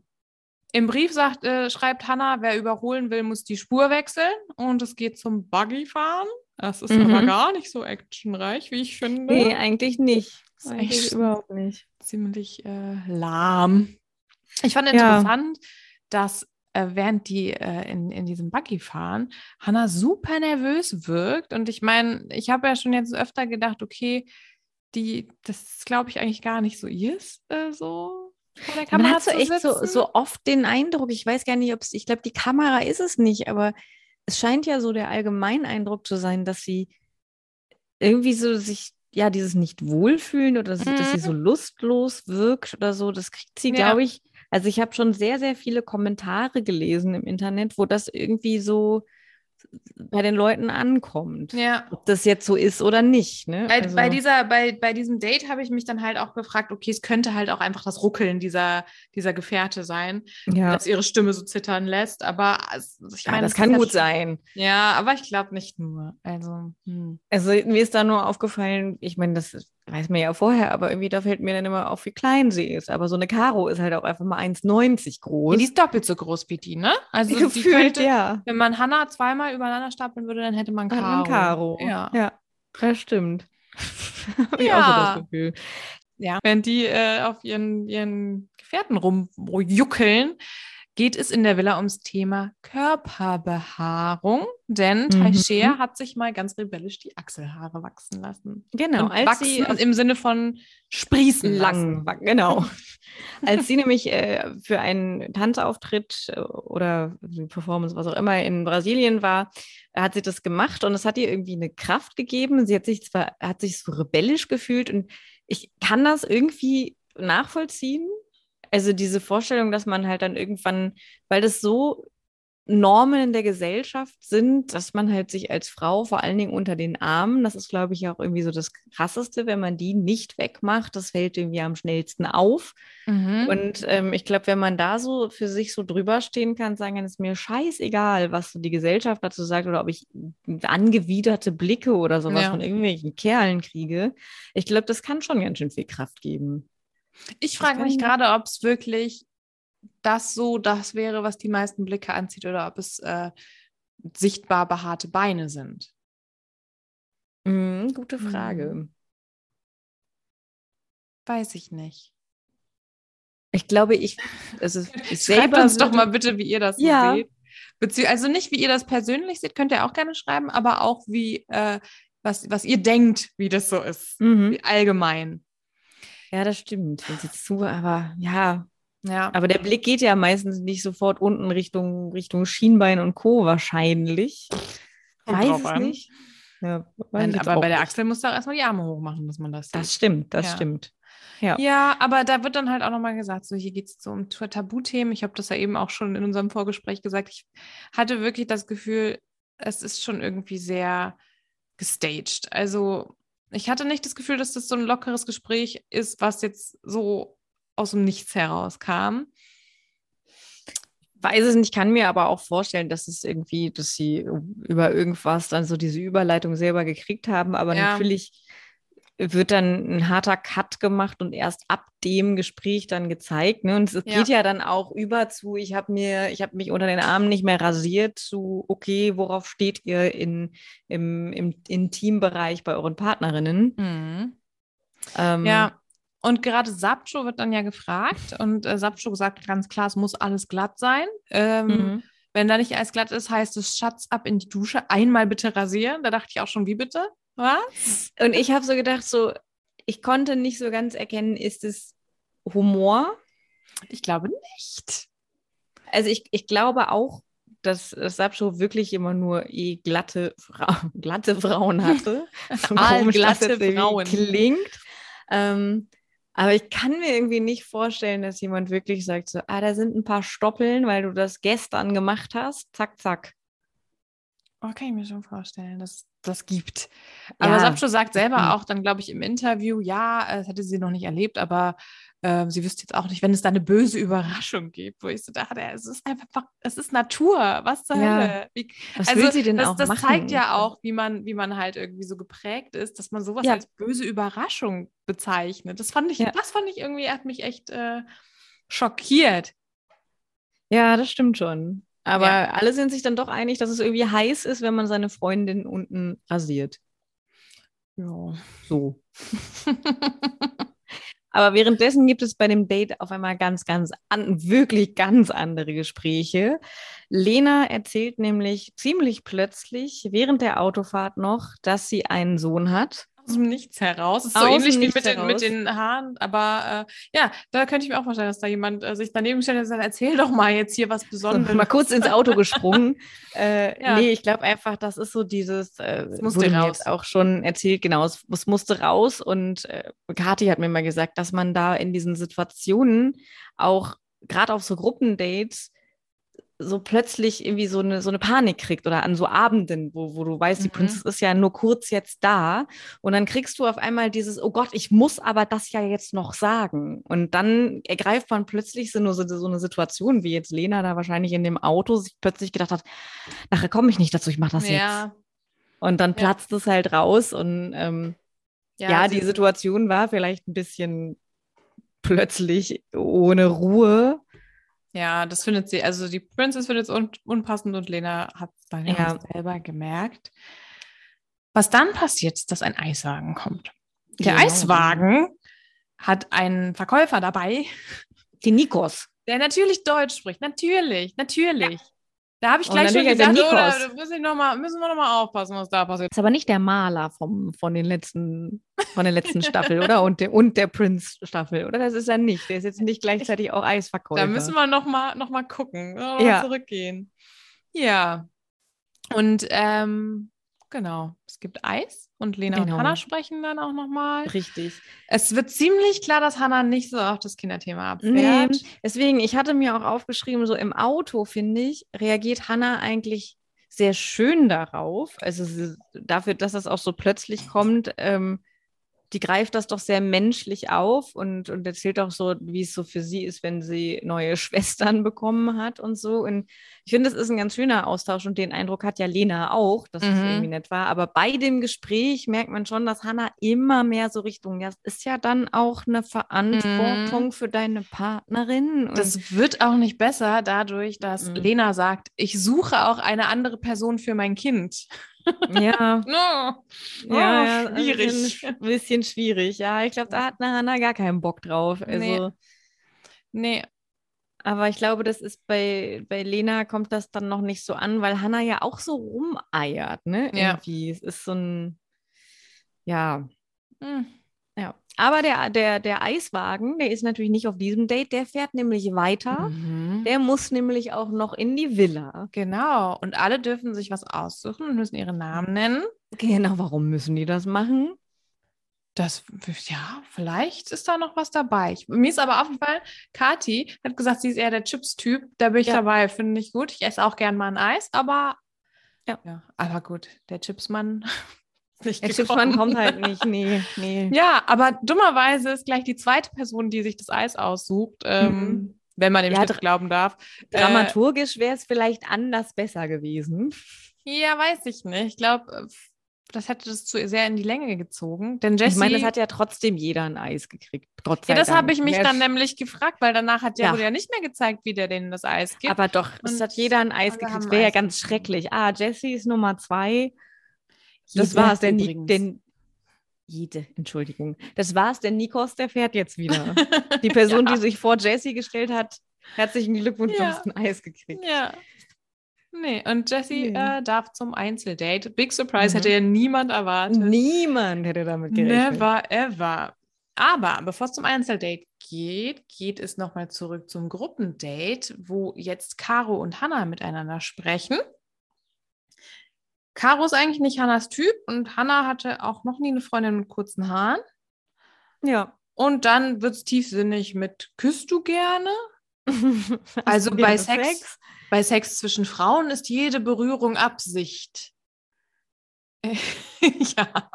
Im Brief sagt, äh, schreibt Hannah, wer überholen will, muss die Spur wechseln. Und es geht zum Buggyfahren. Das ist Mhm. aber gar nicht so actionreich, wie ich finde. Nee, eigentlich nicht. Das ist Eigentlich echt überhaupt nicht. ziemlich äh, lahm. Ich fand Ja. interessant, dass äh, während die äh, in, in diesem Buggy fahren, Hannah super nervös wirkt. Und ich meine, ich habe ja schon jetzt öfter gedacht, okay, die, das glaube ich eigentlich gar nicht so ihrs, äh, so Man Kamera hat so echt so, so oft den Eindruck, ich weiß gar nicht, ob es, ich glaube, die Kamera ist es nicht, aber es scheint ja so der Allgemeineindruck zu sein, dass sie irgendwie so sich, ja, dieses nicht wohlfühlen oder dass, dass sie so lustlos wirkt oder so, das kriegt sie, Mhm. Ja. glaube ich. Also ich habe schon sehr, sehr viele Kommentare gelesen im Internet, wo das irgendwie so bei den Leuten ankommt. ja. Ob das jetzt so ist oder nicht. Ne? Bei, Also- bei, dieser, bei, bei diesem Date habe ich mich dann halt auch gefragt, okay, es könnte halt auch einfach das Ruckeln dieser, dieser Gefährte sein, ja. dass ihre Stimme so zittern lässt. Aber es- ich ja, meine, das kann gut sein. Ja, aber ich glaube nicht nur. Also, hm. Also mir ist da nur aufgefallen, ich meine, das ist- weiß man ja vorher, aber irgendwie da fällt mir dann immer auf, wie klein sie ist. Aber so eine Caro ist halt auch einfach mal 1,90 groß. Ja, die ist doppelt so groß wie die, ne? Also gefühlt, könnte, ja. wenn man Hannah zweimal übereinander stapeln würde, dann hätte man Hat Caro. man Caro. Ja. ja, das stimmt. Hab ich auch so das Gefühl. ja. Wenn die äh, auf ihren, ihren Gefährten rumjuckeln, geht es in der Villa ums Thema Körperbehaarung. Denn Mhm. Taishea hat sich mal ganz rebellisch die Achselhaare wachsen lassen. Genau, Und als wachsen sie auf im Sinne von sprießen lassen. lang, wa- genau. Als sie nämlich äh, für einen Tanzauftritt äh, oder Performance, was auch immer, in Brasilien war, hat sie das gemacht und es hat ihr irgendwie eine Kraft gegeben. Sie hat sich zwar, hat sich so rebellisch gefühlt und ich kann das irgendwie nachvollziehen. Also diese Vorstellung, dass man halt dann irgendwann, weil das so Normen in der Gesellschaft sind, dass man halt sich als Frau vor allen Dingen unter den Armen, das ist, glaube ich, auch irgendwie so das Krasseste, wenn man die nicht wegmacht, das fällt irgendwie am schnellsten auf. Mhm. Und ähm, ich glaube, wenn man da so für sich so drüber stehen kann, sagen, es ist mir scheißegal, was so die Gesellschaft dazu sagt oder ob ich angewiderte Blicke oder sowas Ja. von irgendwelchen Kerlen kriege. Ich glaube, das kann schon ganz schön viel Kraft geben. Ich frage mich ich- gerade, ob es wirklich das so das wäre, was die meisten Blicke anzieht, oder ob es äh, sichtbar behaarte Beine sind. Mhm, gute Frage. Mhm. Weiß ich nicht. Ich glaube, ich, also ich Schreibt uns doch mal bitte, wie ihr das Ja. seht. Bezieh also nicht, wie ihr das persönlich seht, könnt ihr auch gerne schreiben, aber auch wie, äh, was, was ihr denkt, wie das so ist. Mhm. Allgemein. Ja, das stimmt. Wenn sie zu, aber ja, Ja. aber der Blick geht ja meistens nicht sofort unten Richtung, Richtung Schienbein und Co. wahrscheinlich. Kommt Weiß es an. nicht. Ja, Nein, ich aber bei der. Achsel musst du auch erstmal die Arme hochmachen, dass man das sieht. Das stimmt, das Ja. stimmt. Ja. Ja, aber da wird dann halt auch nochmal gesagt, so hier geht es so um Tabuthemen. Ich habe das ja eben auch schon in unserem Vorgespräch gesagt. Ich hatte wirklich das Gefühl, es ist schon irgendwie sehr gestaged. Also ich hatte nicht das Gefühl, dass das so ein lockeres Gespräch ist, was jetzt so aus dem Nichts herauskam. Weiß es nicht, kann mir aber auch vorstellen, dass es irgendwie, dass sie über irgendwas dann so diese Überleitung selber gekriegt haben. Aber Ja. natürlich wird dann ein harter Cut gemacht und erst ab dem Gespräch dann gezeigt. Ne? Und es Ja. geht ja dann auch über zu, ich habe mir, ich habe mich unter den Armen nicht mehr rasiert, zu, okay, worauf steht ihr in, im, im Intimbereich bei euren Partnerinnen? Ähm, Ja, und gerade Sapcho wird dann ja gefragt und äh, Sapcho sagt ganz klar, es muss alles glatt sein. Ähm, Mhm. Wenn da nicht alles glatt ist, heißt es Schatz ab in die Dusche, einmal bitte rasieren. Da dachte ich auch schon, wie bitte? Was? Und ich habe so gedacht, so, ich konnte nicht so ganz erkennen, ist es Humor? Ich glaube nicht. Also ich, ich glaube auch, dass das Sapshow wirklich immer nur eh glatte, Fra glatte Frauen hatte. So komisch Aalglatte jetzt irgendwie Frauen. Klingt. Ähm, aber ich kann mir irgendwie nicht vorstellen, dass jemand wirklich sagt, so, ah, da sind ein paar Stoppeln, weil du das gestern gemacht hast. Zack, zack. Oh, kann ich mir schon vorstellen, dass das gibt. Aber Ja. Sapcho sagt selber Mhm. auch dann, glaube ich, im Interview, ja, das hätte sie noch nicht erlebt, aber äh, sie wüsste jetzt auch nicht, wenn es da eine böse Überraschung gibt, wo ich so dachte, es ist einfach, es ist Natur, was zur Ja. Hölle. Wie, Was also will sie denn das, auch das machen? zeigt ja auch, wie man, wie man halt irgendwie so geprägt ist, dass man sowas Ja. als böse Überraschung bezeichnet. Das fand ich, Ja. das fand ich irgendwie, hat mich echt äh, schockiert. Ja, das stimmt schon. Aber Ja. alle sind sich dann doch einig, dass es irgendwie heiß ist, wenn man seine Freundin unten rasiert. Ja. So. Aber währenddessen gibt es bei dem Date auf einmal ganz, ganz an, wirklich ganz andere Gespräche. Lena erzählt nämlich ziemlich plötzlich während der Autofahrt noch, dass sie einen Sohn hat. Aus dem Nichts heraus. Das ist Aus so dem ähnlich wie mit den, mit den Haaren. Aber äh, ja, da könnte ich mir auch vorstellen, dass da jemand äh, sich daneben stellt und sagt, erzähl doch mal jetzt hier was Besonderes. Mal kurz ins Auto gesprungen. äh, Ja. Nee, ich glaube einfach, das ist so dieses, äh, Es musste wurde mir raus. jetzt auch schon erzählt, genau, es, es musste raus und äh, Kathi hat mir mal gesagt, dass man da in diesen Situationen auch gerade auf so Gruppendates so plötzlich irgendwie so eine, so eine Panik kriegt oder an so Abenden, wo, wo du weißt, die Mhm. Prinzessin ist ja nur kurz jetzt da und dann kriegst du auf einmal dieses, oh Gott, ich muss aber das ja jetzt noch sagen. Und dann ergreift man plötzlich so, nur so, so eine Situation, wie jetzt Lena da wahrscheinlich in dem Auto sich plötzlich gedacht hat, nachher komme ich nicht dazu, ich mache das jetzt. ja, Und dann Ja. platzt es halt raus und ähm, ja, sie- die Situation war vielleicht ein bisschen plötzlich ohne Ruhe. Ja, das findet sie, also die Princess findet es un unpassend und Lena hat es dann ja. Ja. selber gemerkt. Was dann passiert, ist, dass ein Eiswagen kommt. Der Genau. Eiswagen hat einen Verkäufer dabei, Die Nikos. der natürlich Deutsch spricht. Natürlich, natürlich. Da habe ich gleich schon gedacht, oh, da ich noch mal, müssen wir noch mal aufpassen, was da passiert. ist aber nicht der Maler vom, von, den letzten, von der letzten Staffel, oder? Und der, und der Prince-Staffel, oder? Das ist er nicht. Der ist jetzt nicht gleichzeitig auch Eisverkäufer. Da müssen wir noch mal, noch mal gucken, noch mal Ja. zurückgehen. Ja. Und ähm, genau, es gibt Eis und Lena Genau. und Hannah sprechen dann auch noch mal. Richtig. Es wird ziemlich klar, dass Hannah nicht so auf das Kinderthema Nee, abfährt. deswegen, ich hatte mir auch aufgeschrieben, so im Auto, finde ich, reagiert Hannah eigentlich sehr schön darauf. Also sie, dafür, dass das auch so plötzlich kommt, ähm, die greift das doch sehr menschlich auf und, und erzählt auch so, wie es so für sie ist, wenn sie neue Schwestern bekommen hat und so. Und ich finde, es ist ein ganz schöner Austausch und den Eindruck hat ja Lena auch, dass es Mhm. irgendwie nett war. Aber bei dem Gespräch merkt man schon, dass Hannah immer mehr so Richtung, ja, es ist ja dann auch eine Verantwortung für deine Partnerin. Und Das wird auch nicht besser dadurch, dass Mhm. Lena sagt, ich suche auch eine andere Person für mein Kind. Ja, No. ja, Oh, ja, ein schwierig. bisschen, bisschen schwierig. Ja, ich glaube, da hat eine Hannah gar keinen Bock drauf. Also, Nee. Nee, aber ich glaube, das ist bei, bei Lena kommt das dann noch nicht so an, weil Hannah ja auch so rumeiert, ne? Ja. Irgendwie. Es ist so ein, ja, Hm. Ja. Aber der, der, der Eiswagen, der ist natürlich nicht auf diesem Date, der fährt nämlich weiter. Mhm. Der muss nämlich auch noch in die Villa. Genau. Und alle dürfen sich was aussuchen und müssen ihre Namen nennen. Genau, warum müssen die das machen? Das, ja, vielleicht ist da noch was dabei. Ich, mir ist aber aufgefallen, Kati hat gesagt, sie ist eher der Chips-Typ. Da bin ich Ja. dabei, finde ich gut. Ich esse auch gern mal ein Eis, aber Ja. aber gut, der Chipsmann. nicht Der. Chipsmann kommt halt nicht. Nee, nee. Ja, aber dummerweise ist gleich die zweite Person, die sich das Eis aussucht, ähm, Mhm. wenn man dem Ja, dra- glauben darf. Äh, Dramaturgisch wäre es vielleicht anders besser gewesen. ja, weiß ich nicht. Ich glaube, das hätte das zu sehr in die Länge gezogen. Denn Jessie, Ich meine, es hat ja trotzdem jeder ein Eis gekriegt. Trotz ja, das habe ich mich dann nämlich gefragt, weil danach hat der Ja. wurde ja nicht mehr gezeigt, wie der denen das Eis gibt. Aber doch, es hat jeder ein Eis gekriegt. wäre ja ganz schrecklich. Ah, Jessie ist Nummer zwei. Das war's. Der, Ni übrigens. den, jede, Entschuldigung. Das war's. Der Nikos, der fährt jetzt wieder. Die Person, ja. die sich vor Jessie gestellt hat, herzlichen Glückwunsch, du Ja. hast ein Eis gekriegt. Ja. Nee, und Jessie Nee. äh, darf zum Einzeldate. Big Surprise Mhm. hätte ja niemand erwartet. Niemand hätte damit gerechnet. Never ever. Aber bevor es zum Einzeldate geht, geht es nochmal zurück zum Gruppendate, wo jetzt Caro und Hannah miteinander sprechen. Caro ist eigentlich nicht Hannas Typ und Hannah hatte auch noch nie eine Freundin mit kurzen Haaren. Ja. Und dann wird es tiefsinnig mit Küsst du gerne? Also du bei gerne Sex, bei Sex zwischen Frauen ist jede Berührung Absicht. ja.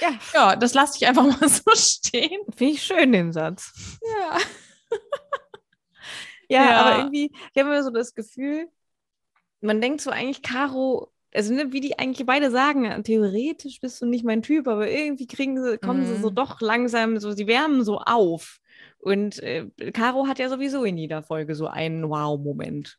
Ja, ja, das lasse ich einfach mal so stehen. finde ich schön, den Satz. Ja. Ja, Ja. aber irgendwie, ich habe immer so das Gefühl, man denkt so eigentlich, Caro, also ne, wie die eigentlich beide sagen, theoretisch bist du nicht mein Typ, aber irgendwie kriegen sie, kommen sie so Mhm. doch langsam, so, sie wärmen so auf. Und äh, Caro hat ja sowieso in jeder Folge so einen Wow-Moment.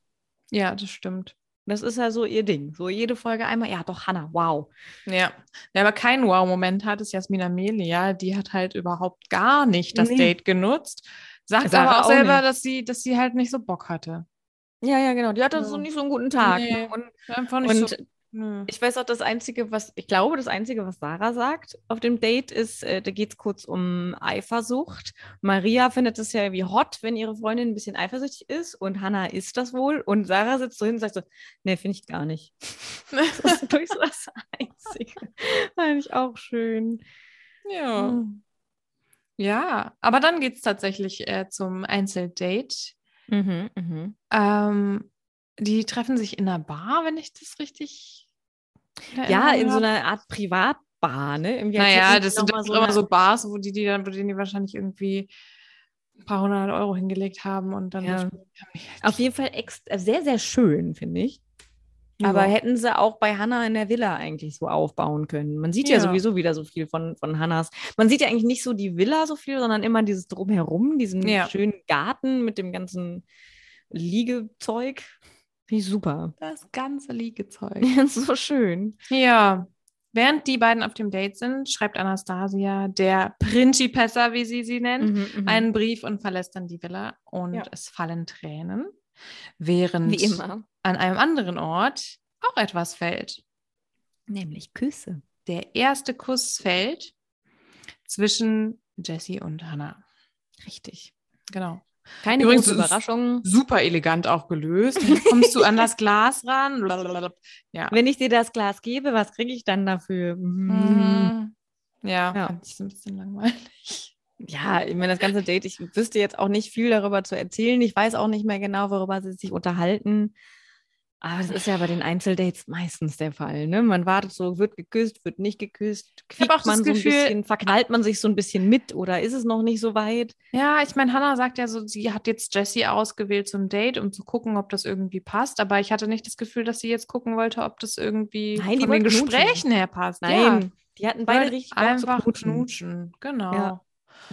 Ja, das stimmt. Das ist ja so ihr Ding. So jede Folge einmal, ja doch, Hannah, wow. Ja. Wer aber keinen Wow-Moment hat, ist Jasmina Melia. Die hat halt überhaupt gar nicht das Nee. Date genutzt. Sagt Sarah aber auch auch selber, nicht. dass sie, dass sie halt nicht so Bock hatte. Ja, ja, genau. Die hatte Ja. so nicht so einen guten Tag. Nee. Ne? Und, Einfach nicht und so. Ich weiß auch, das Einzige, was, ich glaube, das Einzige, was Sarah sagt auf dem Date ist, äh, da geht es kurz um Eifersucht. Maria findet es ja irgendwie hot, wenn ihre Freundin ein bisschen eifersüchtig ist und Hannah ist das wohl. Und Sarah sitzt so hin und sagt so, nee, finde ich gar nicht. Das ist so das Einzige. Fand ich auch schön. Ja. Mhm. Ja, aber dann geht es tatsächlich äh, zum Einzeldate. Mhm, mhm. Ähm, die treffen sich in einer Bar, wenn ich das richtig. Ja, in so habe. einer Art Privatbar, ne? Naja, das sind doch immer so Bars, wo die, die dann, wo die wahrscheinlich irgendwie ein paar hundert Euro hingelegt haben und dann. Ja. so. Auf jeden Fall äh, sehr, sehr schön, finde ich. Ja. Aber hätten sie auch bei Hannah in der Villa eigentlich so aufbauen können. Man sieht ja, Ja. sowieso wieder so viel von, von Hannas. Man sieht ja eigentlich nicht so die Villa so viel, sondern immer dieses Drumherum, diesen Ja. schönen Garten mit dem ganzen Liegezeug. Finde ich super. das ganze Liegezeug. Ist so schön. Ja. Während die beiden auf dem Date sind, schreibt Anastasia, der Principessa, wie sie sie nennt, Mhm, mhm. einen Brief und verlässt dann die Villa und Ja. es fallen Tränen, während Wie immer. an einem anderen Ort auch etwas fällt. Nämlich Küsse. Der erste Kuss fällt zwischen Jessie und Hannah. Richtig. Genau. Keine Übrigens große Überraschung. Super elegant auch gelöst. Dann kommst du an das Glas ran. Blablabla. Ja. Wenn ich dir das Glas gebe, was kriege ich dann dafür? Mhm. Mhm. Ja, Ja. fand ich so ein bisschen langweilig. Ja, ich meine, das ganze Date, ich wüsste jetzt auch nicht viel darüber zu erzählen. Ich weiß auch nicht mehr genau, worüber sie sich unterhalten. Aber das ist ja bei den Einzeldates meistens der Fall. Ne? Man wartet so, wird geküsst, wird nicht geküsst, quiekt auch das man so ein Gefühl- bisschen, verknallt man sich so ein bisschen mit oder ist es noch nicht so weit? Ja, ich meine, Hannah sagt ja so, sie hat jetzt Jessie ausgewählt zum Date, um zu gucken, ob das irgendwie passt. Aber ich hatte nicht das Gefühl, dass sie jetzt gucken wollte, ob das irgendwie Nein, die von den wollte knutschen. Gesprächen her passt. Nein, ja. die hatten beide richtig einfach knutschen. knutschen. Genau. Ja.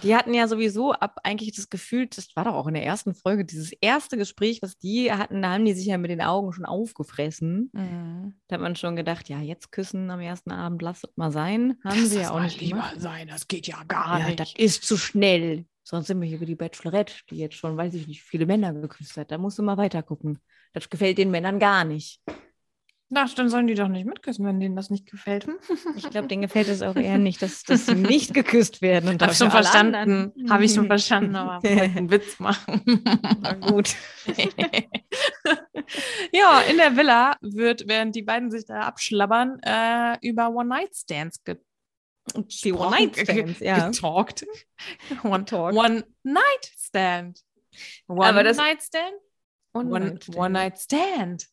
Die hatten ja sowieso ab eigentlich das Gefühl, das war doch auch in der ersten Folge, dieses erste Gespräch, was die hatten, da haben die sich ja mit den Augen schon aufgefressen. Mhm. Da hat man schon gedacht, ja, jetzt küssen am ersten Abend, lasst es mal sein. Haben sie ja auch nicht lieber gemacht. sein, das geht ja gar Ja, nicht. das ist zu schnell. Sonst sind wir hier wie die Bachelorette, die jetzt schon, weiß ich nicht, viele Männer geküsst hat. Da musst du mal weiter gucken. Das gefällt den Männern gar nicht. Na, dann sollen die doch nicht mitküssen, wenn denen das nicht gefällt. Ich glaube, denen gefällt es auch eher nicht, dass, dass sie nicht geküsst werden. Und Habe ich schon verstanden. Habe ich schon verstanden, aber einen Witz machen. Na gut. ja, in der Villa wird, während die beiden sich da abschlabbern, äh, über One-Night-Stands ge Die One-Night-Stands, ja. getalkt. One-Night-Stand? One- One-Night-Stand. One-Night-Stand.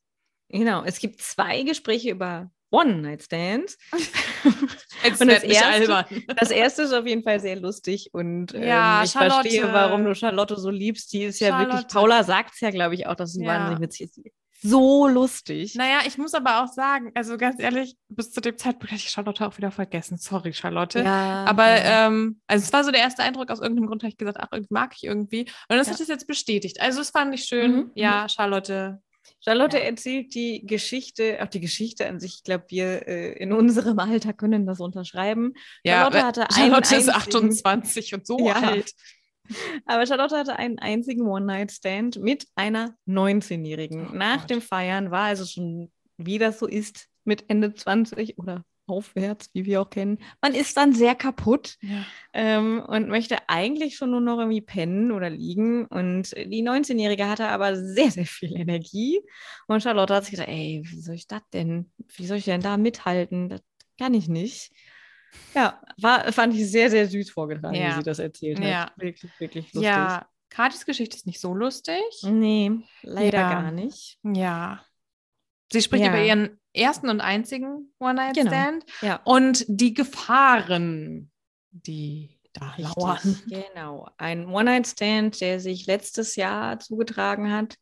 Genau, es gibt zwei Gespräche über One-Night-Stands. Und das erste-. Das erste ist auf jeden Fall sehr lustig und Ja, ähm, ich Charlotte. verstehe, warum du Charlotte so liebst. Die ist ja wirklich, Charlotte. Paula sagt es ja, glaube ich, auch, dass sie Ja. wahnsinnig witzig ist. So lustig. Naja, ich muss aber auch sagen, also ganz ehrlich, bis zu dem Zeitpunkt hätte ich Charlotte auch wieder vergessen. Sorry, Charlotte. Ja, Aber ja. ähm, also es war so der erste Eindruck, aus irgendeinem Grund habe ich gesagt, ach, irgendwie mag ich irgendwie. Und das hat es jetzt bestätigt. Also es fand ich schön. Mhm, Ja, Charlotte. Charlotte ja. erzählt die Geschichte, auch die Geschichte an sich, ich glaube, wir äh, in unserem Alter können das unterschreiben. Ja, Charlotte äh, hatte Charlotte ist einzigen- 28 und so Ja. alt. Aber Charlotte hatte einen einzigen One-Night-Stand mit einer 19-Jährigen. Oh Nach Gott. dem Feiern war also schon, wie das so ist, mit Ende 20 oder aufwärts, wie wir auch kennen. Man ist dann sehr kaputt Ja. ähm, und möchte eigentlich schon nur noch irgendwie pennen oder liegen. Und die 19-Jährige hatte aber sehr, sehr viel Energie. Und Charlotte hat sich gedacht, ey, wie soll ich das denn? Wie soll ich denn da mithalten? Das kann ich nicht. Ja, war, fand ich sehr, sehr süß vorgetragen, Ja. wie sie das erzählt hat. Ja. Wirklich, wirklich lustig. ja, Katis Geschichte ist nicht so lustig. Nee, leider gar nicht. Ja. Sie spricht Ja. über ihren ersten und einzigen One-Night-Stand Ja. und die Gefahren, die da lauern. Richtig, genau. Ein One-Night-Stand, der sich letztes Jahr zugetragen hat.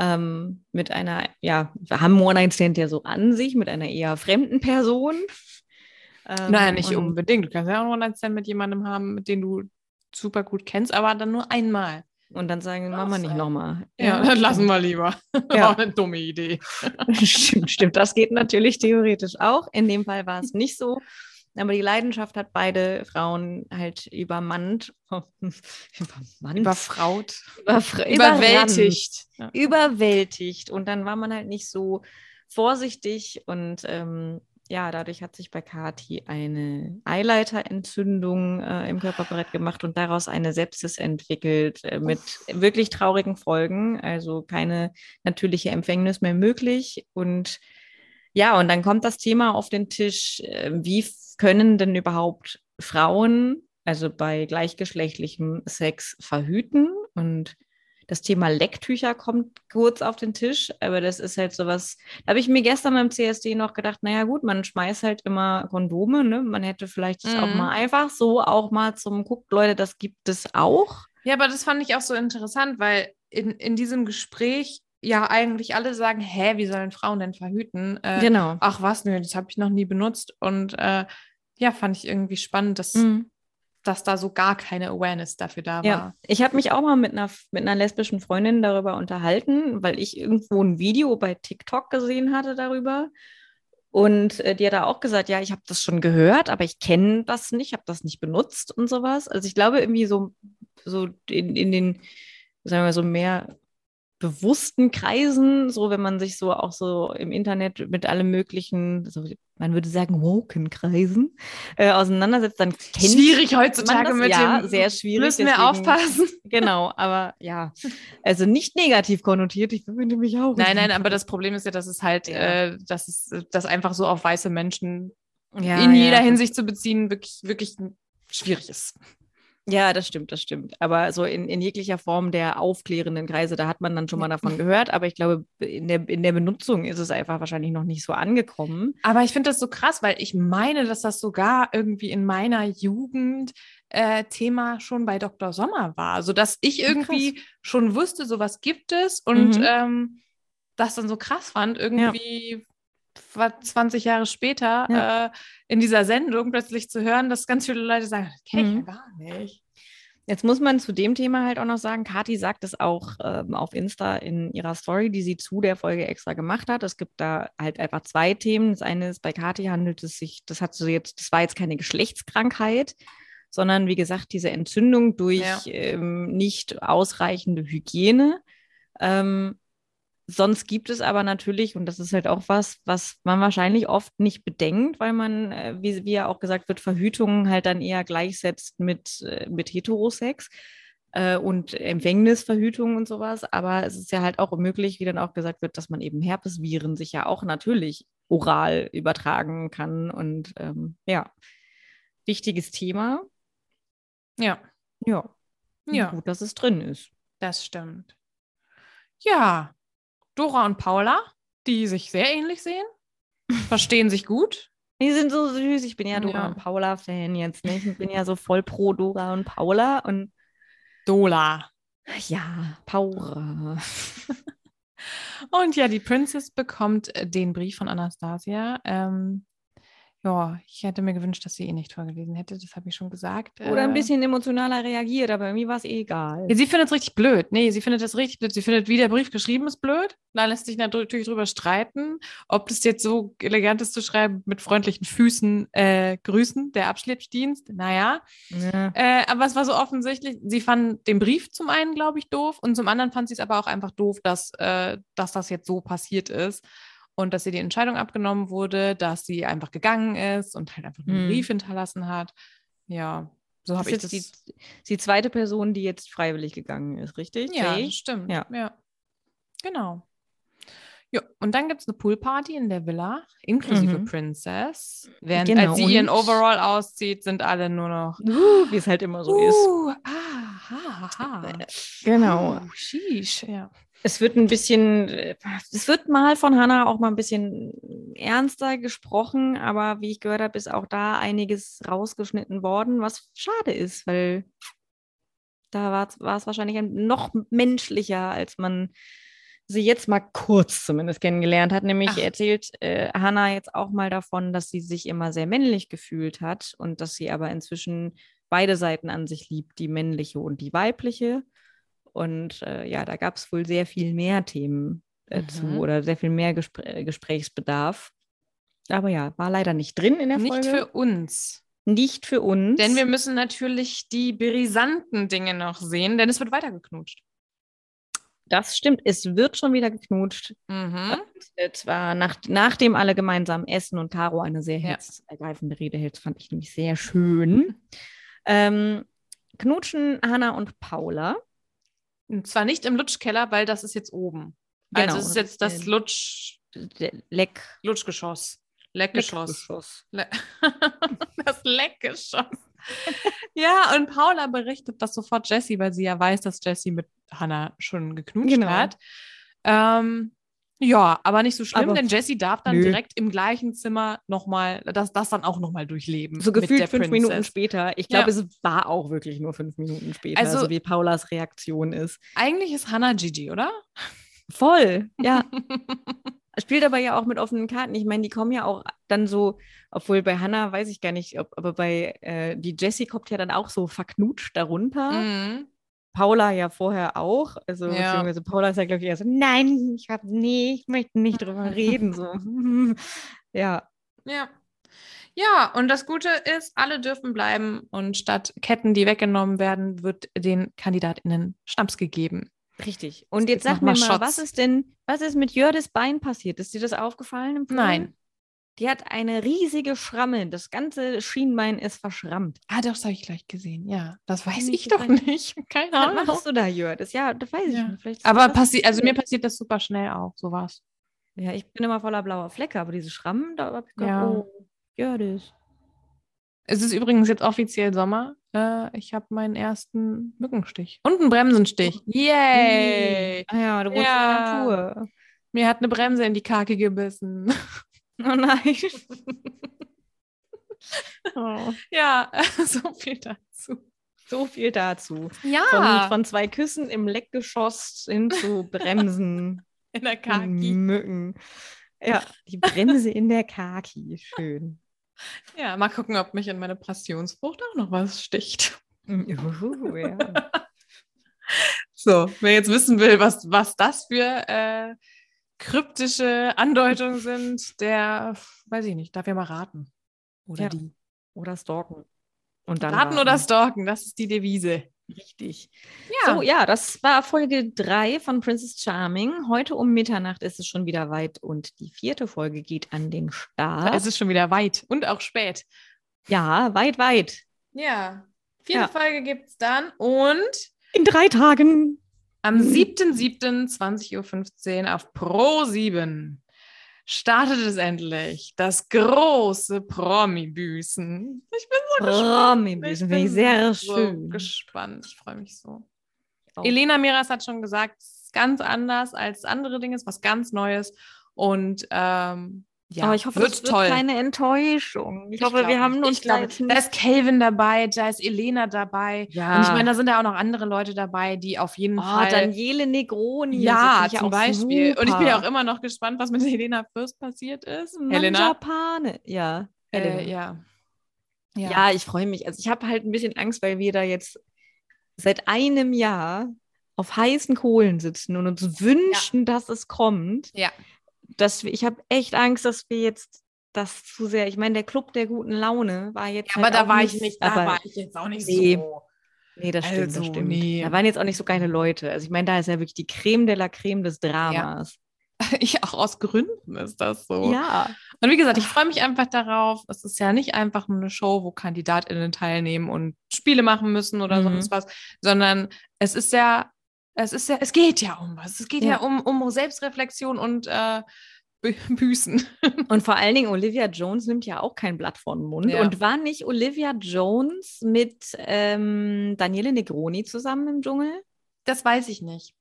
Ähm, mit einer, ja, wir haben One-Night-Stand ja so an sich, mit einer eher fremden Person. Ähm, Naja, nicht unbedingt. Du kannst ja auch einen One-Night-Stand mit jemandem haben, mit dem du super gut kennst, aber dann nur einmal. Und dann sagen, machen wir nicht nochmal. Ja, dann lassen wir lieber. Ja. War eine dumme Idee. stimmt, stimmt. Das geht natürlich theoretisch auch. In dem Fall war es nicht so. Aber die Leidenschaft hat beide Frauen halt übermannt. übermannt? Überfraut. Überfra- Überwältigt. Ja. Überwältigt. Und dann war man halt nicht so vorsichtig. Und ähm, ja, dadurch hat sich bei Kati eine Eileiterentzündung äh, im Körperbrett gemacht und daraus eine Sepsis entwickelt äh, mit wirklich traurigen Folgen. Also keine natürliche Empfängnis mehr möglich. Und ja, und dann kommt das Thema auf den Tisch, äh, wie können denn überhaupt Frauen, also bei gleichgeschlechtlichem Sex, verhüten? Und das Thema Lecktücher kommt kurz auf den Tisch, aber das ist halt sowas, da habe ich mir gestern beim CSD noch gedacht, naja gut, man schmeißt halt immer Kondome, ne? Man hätte vielleicht das auch Mhm. mal einfach so auch mal zum, guckt Leute, das gibt es auch. Ja, aber das fand ich auch so interessant, weil in, in diesem Gespräch ja eigentlich alle sagen, hä, wie sollen Frauen denn verhüten? Äh, Genau. Ach was, nö, das habe ich noch nie benutzt. Und äh, ja, fand ich irgendwie spannend, dass, Mhm. Dass da so gar keine Awareness dafür da Ja, war. ich habe mich auch mal mit einer, mit einer lesbischen Freundin darüber unterhalten, weil ich irgendwo ein Video bei TikTok gesehen hatte darüber. Und äh, die hat da auch gesagt, ja, ich habe das schon gehört, aber ich kenne das nicht, habe das nicht benutzt und sowas. Also ich glaube irgendwie so, so in, in den, sagen wir mal, so mehr bewussten Kreisen, so wenn man sich so auch so im Internet mit allem möglichen, so, man würde sagen, woken Kreisen äh, auseinandersetzt, dann kennt Schwierig heutzutage man das, mit ja, dem. sehr schwierig. Müssen wir deswegen- aufpassen. Genau, aber ja, also nicht negativ konnotiert. Ich befinde mich auch. Nein, nein, aber das Problem ist ja, dass es halt, Ja. äh, dass es das einfach so auf weiße Menschen ja, in jeder Hinsicht zu beziehen wirklich, wirklich schwierig ist. Ja, das stimmt, das stimmt. Aber so in, in jeglicher Form der aufklärenden Kreise, da hat man dann schon mal davon gehört. Aber ich glaube, in der, in der Benutzung ist es einfach wahrscheinlich noch nicht so angekommen. Aber ich finde das so krass, weil ich meine, dass das sogar irgendwie in meiner Jugend äh, Thema schon bei Dr. Sommer war. Sodass ich irgendwie schon wusste, sowas gibt es und Mhm. ähm, das dann so krass fand, irgendwie wa- 20 Jahre später Ja. äh, in dieser Sendung plötzlich zu hören, dass ganz viele Leute sagen, das kenne ich Mhm. ja gar nicht. Jetzt muss man zu dem Thema halt auch noch sagen, Kathi sagt es auch ähm, auf Insta in ihrer Story, die sie zu der Folge extra gemacht hat. Es gibt da halt einfach zwei Themen. Das eine ist, bei Kathi handelt es sich, das hat so jetzt, das war jetzt keine Geschlechtskrankheit, sondern wie gesagt, diese Entzündung durch Ja. ähm, nicht ausreichende Hygiene. Ähm, Sonst gibt es aber natürlich, und das ist halt auch was, was man wahrscheinlich oft nicht bedenkt, weil man, äh, wie, wie ja auch gesagt wird, Verhütung halt dann eher gleichsetzt mit, äh, mit Heterosex äh, und Empfängnisverhütung und sowas. Aber es ist ja halt auch möglich, wie dann auch gesagt wird, dass man eben Herpesviren sich ja auch natürlich oral übertragen kann. Und ähm, ja, wichtiges Thema. Ja, Ja, ja, gut, dass es drin ist. das stimmt. Ja, Dora und Paula, die sich sehr ähnlich sehen, verstehen sich gut. Die sind so süß. Ich bin ja Dora Ja. und Paula-Fan jetzt nicht. Ich bin ja so voll pro Dora und Paula und Dola. ja, Paula. Und ja, die Princess bekommt äh, den Brief von Anastasia. Ähm, ja, ich hätte mir gewünscht, dass sie ihn nicht vorgelesen hätte. Das habe ich schon gesagt. Oder ein Äh, bisschen emotionaler reagiert, aber mir war es eh egal. Ja, sie findet es richtig blöd. Nee, sie findet das richtig blöd. Sie findet, wie der Brief geschrieben ist, blöd. Da lässt sich natürlich drüber streiten, ob das jetzt so elegant ist zu schreiben, mit freundlichen Füßen äh, grüßen, der Abschleppdienst. Naja. Ja. Äh, aber es war so offensichtlich, sie fand den Brief zum einen, glaube ich, doof und zum anderen fand sie es aber auch einfach doof, dass, äh, dass das jetzt so passiert ist und dass ihr die Entscheidung abgenommen wurde, dass sie einfach gegangen ist und halt einfach einen Hm. Brief hinterlassen hat. Ja, so habe ist ich das. die, die zweite Person, die jetzt freiwillig gegangen ist, richtig? ja, das stimmt. Ja. ja. Genau. Ja, und dann gibt es eine Poolparty in der Villa, inklusive Mhm. Princess. Während Genau, als sie ihren Overall auszieht, sind alle nur noch Uh, wie es halt immer so ist. Uh, ah, Aha, aha. Genau. Oh, sheesh, ja. Es wird ein bisschen, äh, es wird mal von Hannah auch mal ein bisschen ernster gesprochen, aber wie ich gehört habe, ist auch da einiges rausgeschnitten worden, was schade ist, weil da war es wahrscheinlich noch menschlicher, als man sie jetzt mal kurz zumindest kennengelernt hat. Nämlich Ach. erzählt äh, Hannah jetzt auch mal davon, dass sie sich immer sehr männlich gefühlt hat und dass sie aber inzwischen beide Seiten an sich liebt, die männliche und die weibliche. Und äh, ja, da gab es wohl sehr viel mehr Themen dazu mhm. oder sehr viel mehr Gespr Gesprächsbedarf. Aber ja, war leider nicht drin in der nicht Folge. Nicht für uns. Nicht für uns. Denn wir müssen natürlich die brisanten Dinge noch sehen, denn es wird weitergeknutscht. Das stimmt, es wird schon wieder geknutscht. Mhm. Und zwar nach, nachdem alle gemeinsam essen und Caro eine sehr ja. herzergreifende Rede hält, fand ich nämlich sehr schön. Ähm, knutschen Hanna und Paula. Und zwar nicht im Lutschkeller, weil das ist jetzt oben. Genau, also es ist jetzt das Lutsch... Leck. Lutschgeschoss. Leckgeschoss. Le das Leckgeschoss. ja, und Paula berichtet das sofort Jessie, weil sie ja weiß, dass Jessie mit Hannah schon geknutscht genau. hat. Ähm, ja, aber nicht so schlimm, aber denn Jessie darf dann nö. direkt im gleichen Zimmer nochmal, das, das dann auch nochmal durchleben. So gefühlt fünf Princess. Minuten später. Ich glaube, ja. es war auch wirklich nur fünf Minuten später, also, so wie Paulas Reaktion ist. Eigentlich ist Hannah Gigi, oder? Voll, ja. Spielt aber ja auch mit offenen Karten. Ich meine, die kommen ja auch dann so, obwohl bei Hannah weiß ich gar nicht, ob, aber bei äh, die Jessie kommt ja dann auch so verknutscht darunter. Mhm. Paula ja vorher auch. Also, ja. beziehungsweise Paula ist ja, glaube ich, eher so, nein, ich habe nee, ich möchte nicht drüber reden. So. ja. Ja. Ja, und das Gute ist, alle dürfen bleiben und statt Ketten, die weggenommen werden, wird den KandidatInnen Schnaps gegeben. Richtig. Und jetzt sag mir mal, Shots. was ist denn, was ist mit Jördis Bein passiert? Ist dir das aufgefallen? Nein. Die hat eine riesige Schramme. Das ganze Schienbein ist verschrammt. Ah, doch, das habe ich gleich gesehen. Ja, das weiß ich, ich doch nicht. Keine Ahnung. Was machst du da, Jördis? Ja, das weiß ja. ich nicht. aber passiert, also mir passiert das super schnell auch, sowas. Ja, ich bin immer voller blauer Flecke, aber diese Schrammen, da habe ich gedacht, ja. oh, Jördis. Es ist übrigens jetzt offiziell Sommer. Äh, ich habe meinen ersten Mückenstich und einen Bremsenstich. Oh. Yay! Ah ja, du wurdest ja. in der Natur. Mir hat eine Bremse in die Kake gebissen. Oh nein. oh. Ja, so viel dazu. So viel dazu. Ja. Von, von zwei Küssen im Leckgeschoss hin zu Bremsen. in der Kaki. Mücken. Ja, die Bremse in der Kaki. Schön. Ja, mal gucken, ob mich in meine Passionsfrucht auch noch was sticht. Uh, ja. so, wer jetzt wissen will, was, was das für äh, kryptische Andeutungen sind, der, weiß ich nicht, darf ja mal raten. Oder ja. die. Oder stalken. Und dann raten, raten oder stalken, das ist die Devise. Richtig. Ja. So, ja, das war Folge 3 von Princess Charming. Heute um Mitternacht ist es schon wieder weit und die vierte Folge geht an den Start. Es ist schon wieder weit und auch spät. Ja, weit, weit. Ja. Vierte ja. Folge gibt es dann und in drei Tagen. Am 7.7.20.15 Uhr auf Pro 7 startet es endlich. Das große Promi-Büßen. Ich bin so Promi-Büßen, finde ich sehr so schön. gespannt. Ich freue mich so. Auch. Elena Miras hat schon gesagt, es ist ganz anders als andere Dinge, es ist was ganz Neues. Und ähm, ja, aber ich hoffe, wird es toll. wird keine Enttäuschung. Ich, ich hoffe, wir haben uns da Da ist Calvin dabei, da ist Elena dabei. Ja. Und ich meine, da sind ja auch noch andere Leute dabei, die auf jeden oh, Fall. Daniele Negroni. Ja, zum Beispiel. Super. Und ich bin ja auch immer noch gespannt, was mit Helena Fürst passiert ist. Man Helena. Japane. Ja. Äh, ja. ja. Ja, ich freue mich. Also ich habe halt ein bisschen Angst, weil wir da jetzt seit einem Jahr auf heißen Kohlen sitzen und uns wünschen, ja. dass es kommt. Ja dass wir, ich habe echt Angst, dass wir jetzt das zu sehr. Ich meine, der Club der guten Laune war jetzt. Ja, halt aber da war nicht, ich nicht, da war ich jetzt auch nicht nee, so. Nee, das stimmt, also, das stimmt. Nee. Da waren jetzt auch nicht so geile Leute. Also ich meine, da ist ja wirklich die Creme de la Creme des Dramas. Ja. Ja, auch aus Gründen ist das so. Ja. Und wie gesagt, ich freue mich einfach darauf. Es ist ja nicht einfach nur eine Show, wo KandidatInnen teilnehmen und Spiele machen müssen oder mhm. sonst was, sondern es ist ja es ist ja, es geht ja um was. Es geht ja, ja um, um Selbstreflexion und äh, bü- büßen. Und vor allen Dingen, Olivia Jones nimmt ja auch kein Blatt vor den Mund. Ja. Und war nicht Olivia Jones mit ähm, Daniele Negroni zusammen im Dschungel? Das weiß ich nicht.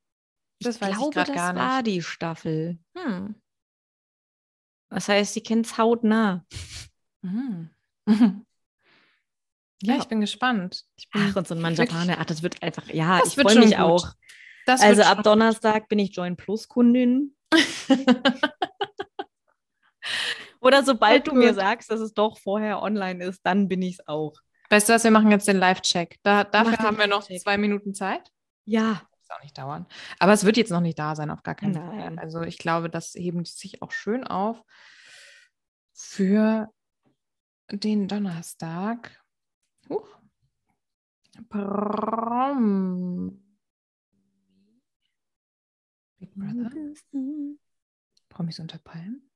Das ich weiß glaube, ich gerade das gar war nicht. die Staffel. Hm. Das heißt, sie kennt es hautnah. Mhm. Ja, Ja. ich bin gespannt. Ich bin Ach, und so ein wirklich- Manjapane. Ach, das wird einfach, ja, Das ich freue mich gut. auch. Das Also ab Donnerstag bin ich Join Plus Kundin. Oder sobald du mir sagst, dass es doch vorher online ist, dann bin ich es auch. Weißt du was, wir machen jetzt den Live-Check. Da, dafür haben wir noch zwei Minuten Zeit. Ja. Das auch nicht dauern. Aber es wird jetzt noch nicht da sein, auf gar keinen Fall. Nein. Also ich glaube, das heben sich auch schön auf für den Donnerstag. Huch. Prom. Big Brother. Promis unter Palmen.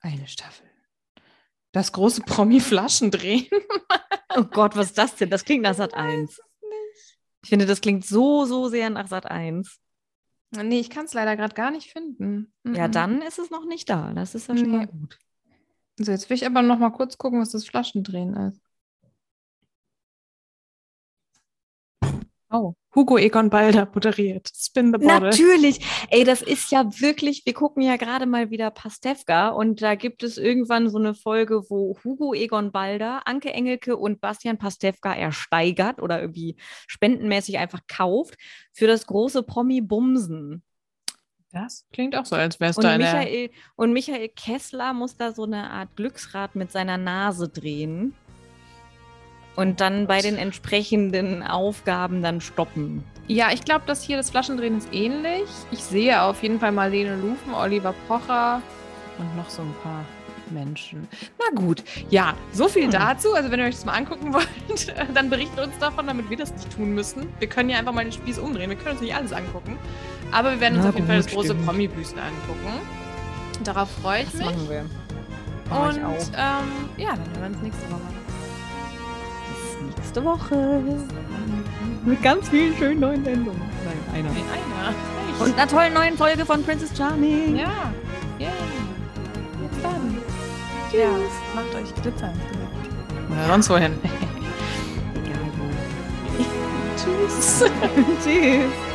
Eine Staffel. Das große Promi-Flaschendrehen. Oh Gott, was ist das denn? Das klingt nach Sat 1. Ich finde, das klingt so, so sehr nach Sat 1. Nee, ich kann es leider gerade gar nicht finden. Ja, Mhm. dann ist es noch nicht da. Das ist ja schon mal Nee. gut. So, jetzt will ich aber noch mal kurz gucken, was das Flaschendrehen ist. Oh, Hugo Egon Balder moderiert. Spin the Bottle. Natürlich. Ey, das ist ja wirklich, wir gucken ja gerade mal wieder Pastewka und da gibt es irgendwann so eine Folge, wo Hugo Egon Balder, Anke Engelke und Bastian Pastewka ersteigert oder irgendwie spendenmäßig einfach kauft für das große Promi Bumsen. Das klingt auch so, als wärst du eine... Michael, und Michael Kessler muss da so eine Art Glücksrad mit seiner Nase drehen und dann bei den entsprechenden Aufgaben dann stoppen. Ja, ich glaube, dass hier das Flaschendrehen ist ähnlich. Ich sehe auf jeden Fall Marlene Lufen, Oliver Pocher und noch so ein paar Menschen. Na gut, ja, so viel Hm. dazu. Also wenn ihr euch das mal angucken wollt, dann berichtet uns davon, damit wir das nicht tun müssen. Wir können ja einfach mal den Spieß umdrehen. Wir können uns nicht alles angucken. Aber wir werden uns Na auf jeden Fall das große stimmt. Promi-Büßen angucken. Darauf freue ich Das mich. machen wir. Mach Und ähm, ja, dann hören wir uns nächste Woche. Nächste Woche. Mit ganz vielen schönen neuen Sendungen. Nein, einer. In einer. Und einer tollen neuen Folge von Princess Charming. ja, yay. Bis dann. Ja, macht euch Glitzer ins Gesicht. Oder sonst wohin. Egal wo. Tschüss. Tschüss.